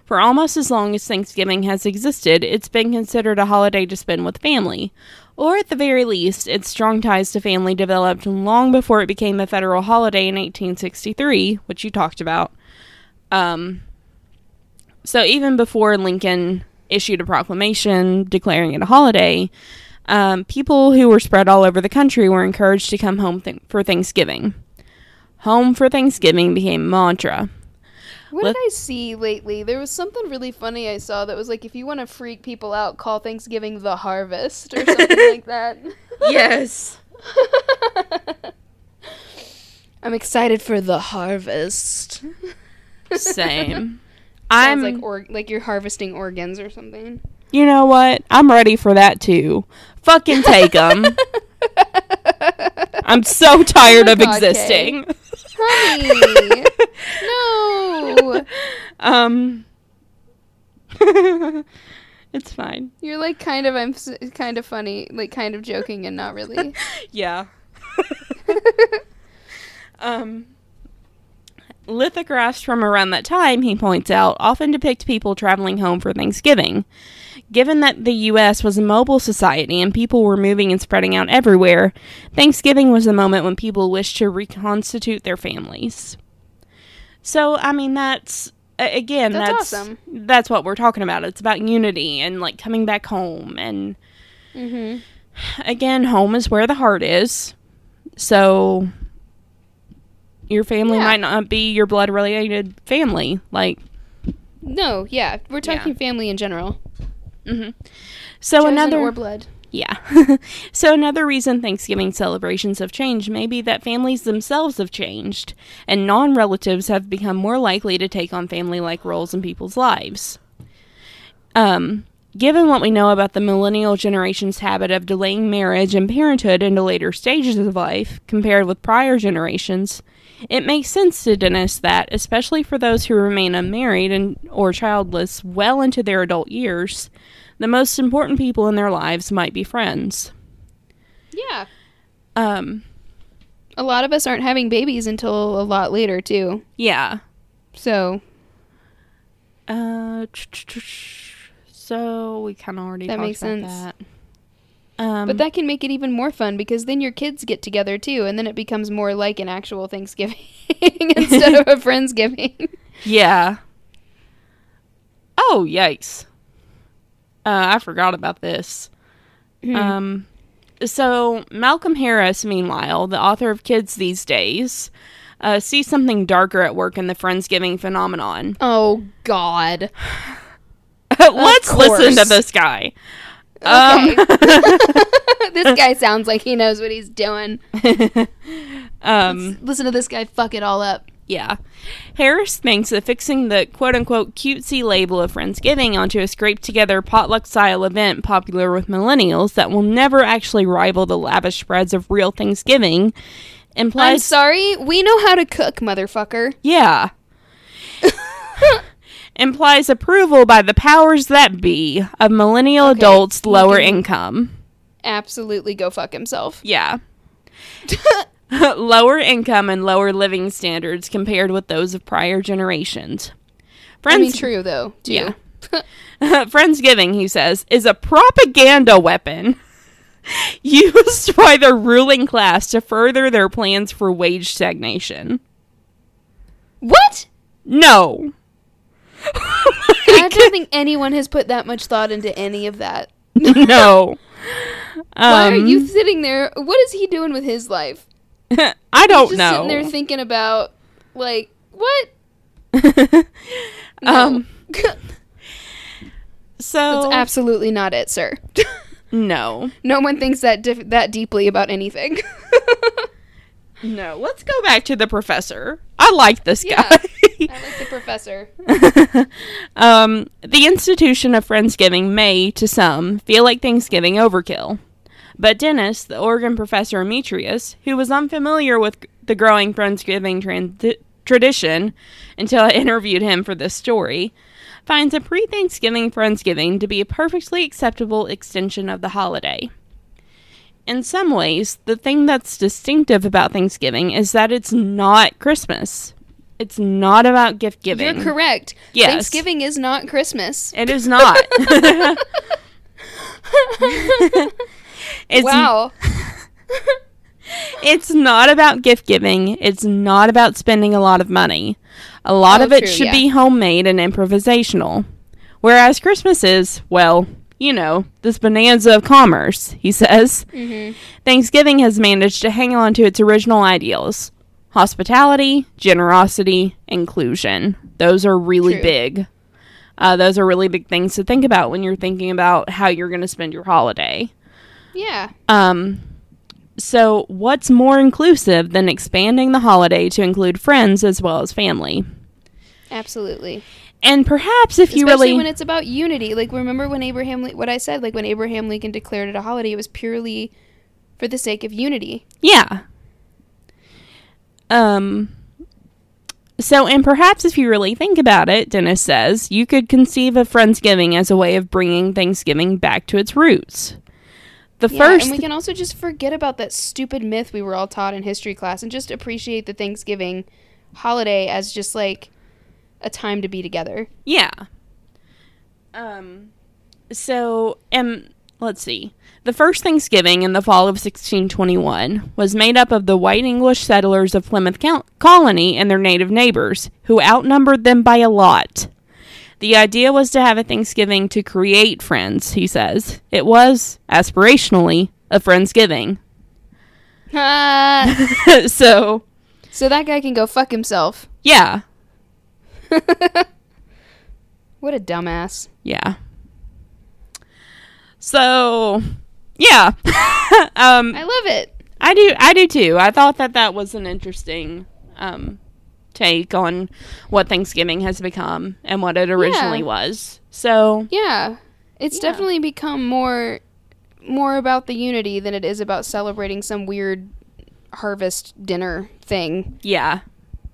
For almost as long as Thanksgiving has existed, it's been considered a holiday to spend with family, or at the very least, its strong ties to family developed long before it became a federal holiday in 1863, which you talked about. Um, so even before Lincoln issued a proclamation declaring it a holiday, um, people who were spread all over the country were encouraged to come home th- for Thanksgiving. Home for Thanksgiving became mantra. what Let- did i see lately there was something really funny i saw that was like if you want to freak people out call thanksgiving the harvest or something *laughs* like that Yes. *laughs* i'm excited for the harvest Same. *laughs* Sounds I'm like or- like you're harvesting organs or something You know what? I'm ready for that too. Fucking take them. I'm so tired Oh of God, existing. Honey *laughs* no Um *laughs* It's fine. You're like kind of I'm s- kind of funny, like kind of joking and not really. *laughs* Yeah. um lithographs from around that time, he points out, often depict people traveling home for Thanksgiving. Given that the US was a mobile society and people were moving and spreading out everywhere, Thanksgiving was the moment when people wished to reconstitute their families. So, I mean, that's again, That's that's awesome. that's what we're talking about. It's about unity and like coming back home and mm-hmm. again, home is where the heart is. So your family Yeah. might not be your blood related family. Like, No, yeah, we're talking family in general. Mhm. so Chosen another or blood. yeah. *laughs* so another reason Thanksgiving celebrations have changed may be that families themselves have changed, and non-relatives have become more likely to take on family-like roles in people's lives. Um, given what we know about the millennial generation's habit of delaying marriage and parenthood into later stages of life compared with prior generations, it makes sense to Dennis that, especially for those who remain unmarried and or childless well into their adult years, the most important people in their lives might be friends. Yeah. Um, A lot of us aren't having babies until a lot later too. yeah. So Uh, so we kind of already That talked makes about sense. that. Um, But that can make it even more fun because then your kids get together too, and then it becomes more like an actual Thanksgiving *laughs* instead of a *laughs* Friendsgiving. yeah. Oh, yikes. Uh, I forgot about this. Hmm. Um, so Malcolm Harris, meanwhile, the author of Kids These Days, uh, sees something darker at work in the Friendsgiving phenomenon. oh God. *laughs* Let's listen to this guy. Okay. Um, *laughs* *laughs* this guy sounds like he knows what he's doing. *laughs* um, Listen to this guy fuck it all up. yeah. Harris thinks that fixing the quote unquote cutesy label of Friendsgiving onto a scraped together potluck style event popular with millennials that will never actually rival the lavish spreads of real Thanksgiving implies. I'm sorry, we know how to cook, motherfucker. yeah. Implies approval by the powers that be of millennial Okay, adults lower income. Absolutely go fuck himself. *laughs* Yeah. *laughs* lower income and lower living standards compared with those of prior generations. I mean, Friends, true though. Too. Yeah. *laughs* Friendsgiving, he says, is a propaganda weapon used by the ruling class to further their plans for wage stagnation. What? No. I *laughs* don't think anyone has put that much thought into any of that. *laughs* no. Why are Um, you sitting there? What is he doing with his life? *laughs* I don't Just know. sitting there thinking about like what? Um, That's so absolutely not it, sir. no. no one thinks that dif- that deeply about anything. No. Let's go back to the professor. I like this Yeah. guy. *laughs* I like the professor. *laughs* um, the institution of Friendsgiving may, to some, feel like Thanksgiving overkill. But Dennis, the Oregon professor emeritus, who was unfamiliar with the growing Friendsgiving tran- tradition until I interviewed him for this story, finds a pre Thanksgiving Friendsgiving to be a perfectly acceptable extension of the holiday. In some ways, the thing that's distinctive about Thanksgiving is that it's not Christmas. It's not about gift giving. You're correct. Yes. Thanksgiving is not Christmas. It is not. *laughs* *laughs* it's, wow. *laughs* It's not about gift giving. It's not about spending a lot of money. A lot Oh, of it true, should yeah. be homemade and improvisational. Whereas Christmas is, well, you know, this bonanza of commerce, he says. hmm Thanksgiving has managed to hang on to its original ideals hospitality, generosity, inclusion. Those are really True. big. Uh, those are really big things to think about when you're thinking about how you're going to spend your holiday. Yeah. Um, so, what's more inclusive than expanding the holiday to include friends as well as family? Absolutely. And perhaps if you Especially really. when it's about unity. Like remember when Abraham, what I said like when Abraham Lincoln declared it a holiday it was purely for the sake of unity. Yeah. Um. So, and perhaps if you really think about it, Dennis says, you could conceive of Friendsgiving as a way of bringing Thanksgiving back to its roots. The Yeah, first. and we can also just forget about that stupid myth we were all taught in history class and just appreciate the Thanksgiving holiday as just like a time to be together. Yeah. Um so um let's see. The first Thanksgiving in the fall of 1621 was made up of the white English settlers of Plymouth Col- Colony and their native neighbors, who outnumbered them by a lot. The idea was to have a Thanksgiving to create friends, he says. It was, aspirationally, a Friendsgiving. Ah, *laughs* *laughs* so, so that guy can go fuck himself. yeah. *laughs* What a dumbass. Yeah. So, yeah. *laughs* um, I love it. I do. I do too. I thought that that was an interesting um, take on what Thanksgiving has become and what it originally Yeah. was. So, Yeah. It's Yeah. definitely become more more about the unity than it is about celebrating some weird harvest dinner thing yeah,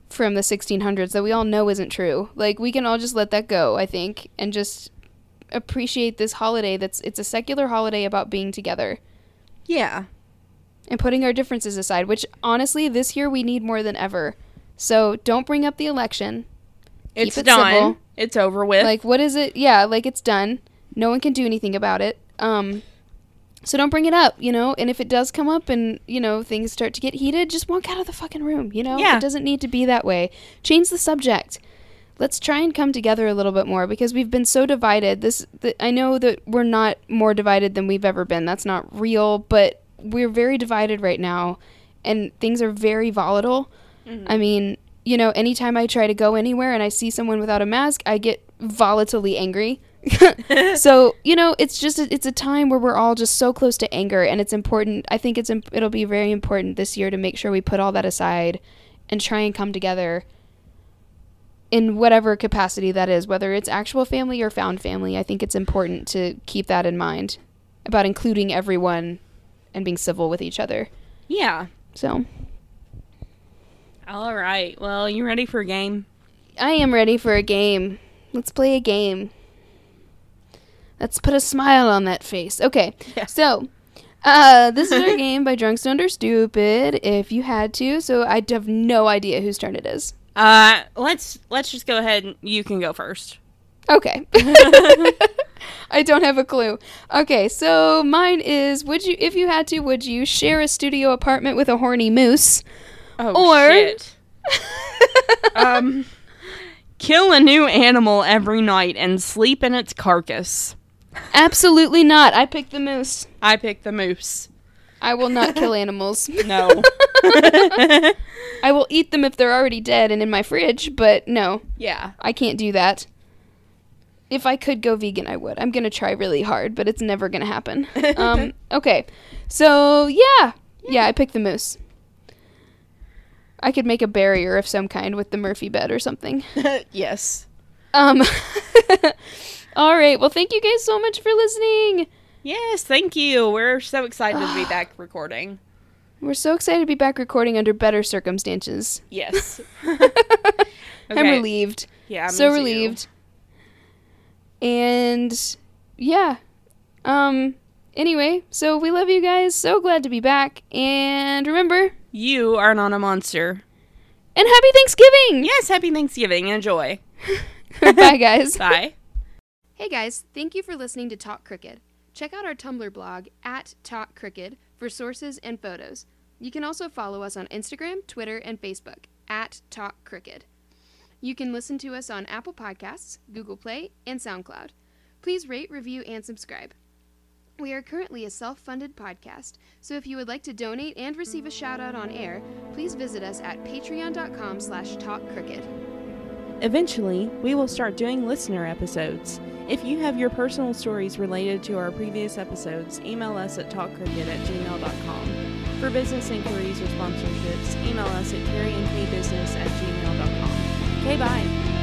from the 1600s that we all know isn't true. Like we can all just let that go, I think, and just appreciate this holiday that's it's a secular holiday about being together yeah, and putting our differences aside, which honestly this year we need more than ever. So, don't bring up the election. it's it done. civil. It's over with. like what is it yeah like it's done no one can do anything about it um So don't bring it up, you know? And if it does come up and, you know, things start to get heated, just walk out of the fucking room, you know? Yeah. It doesn't need to be that way. Change the subject. Let's try and come together a little bit more because we've been so divided. This th- I know that we're not more divided than we've ever been. That's not real, but we're very divided right now and things are very volatile. Mm-hmm. I mean, you know, anytime I try to go anywhere and I see someone without a mask, I get volatilely angry. *laughs* so you know, it's just a, it's a time where we're all just so close to anger, and it's important. I think it's imp- it'll be very important this year to make sure we put all that aside and try and come together in whatever capacity that is, whether it's actual family or found family. I think it's important to keep that in mind about including everyone and being civil with each other. Yeah. So All right. Well, you ready for a game? I am ready for a game. Let's play a game. Let's put a smile on that face. Okay. Yeah. So, uh, this is our *laughs* game by Drunk Stoned or Stupid. If you had to, so I have no idea whose turn it is. Uh, let's let's just go ahead. and You can go first. Okay. *laughs* *laughs* I don't have a clue. Okay, so mine is would you if you had to, would you share a studio apartment with a horny moose? Oh Or- shit. *laughs* um, kill a new animal every night and sleep in its carcass. Absolutely not. I picked the moose. I picked the moose. I will not kill animals. No. I will eat them if they're already dead and in my fridge, but no, yeah. I can't do that. If I could go vegan, I would. I'm gonna try really hard, but it's never gonna happen. *laughs* Um, okay, so yeah, yeah, I picked the moose. I could make a barrier of some kind with the Murphy bed or something. *laughs* yes. Um, *laughs* all right. Well, thank you guys so much for listening. Yes. Thank you. We're so excited to be *sighs* back recording. We're so excited to be back recording under better circumstances. Yes. *laughs* I'm relieved. Yeah. so me too. relieved. And yeah. Um anyway, so we love you guys. So glad to be back. And remember, You are not a monster. and happy Thanksgiving. Yes. Happy Thanksgiving. Enjoy. *laughs* *laughs* Bye guys. Bye. Hey guys, thank you for listening to Talk Crooked. Check out our Tumblr blog at Talk Crooked for sources and photos. You can also follow us on Instagram, Twitter, and Facebook at Talk Crooked. You can listen to us on Apple Podcasts, Google Play, and SoundCloud. Please rate, review, and subscribe. We are currently a self-funded podcast, so if you would like to donate and receive a shout-out on air, please visit us at patreon.com slash talkcrooked. Eventually, we will start doing listener episodes. If you have your personal stories related to our previous episodes, email us at talkcrooked at gmail.com. For business inquiries or sponsorships, email us at carryandkbusiness at gmail.com. Okay, bye.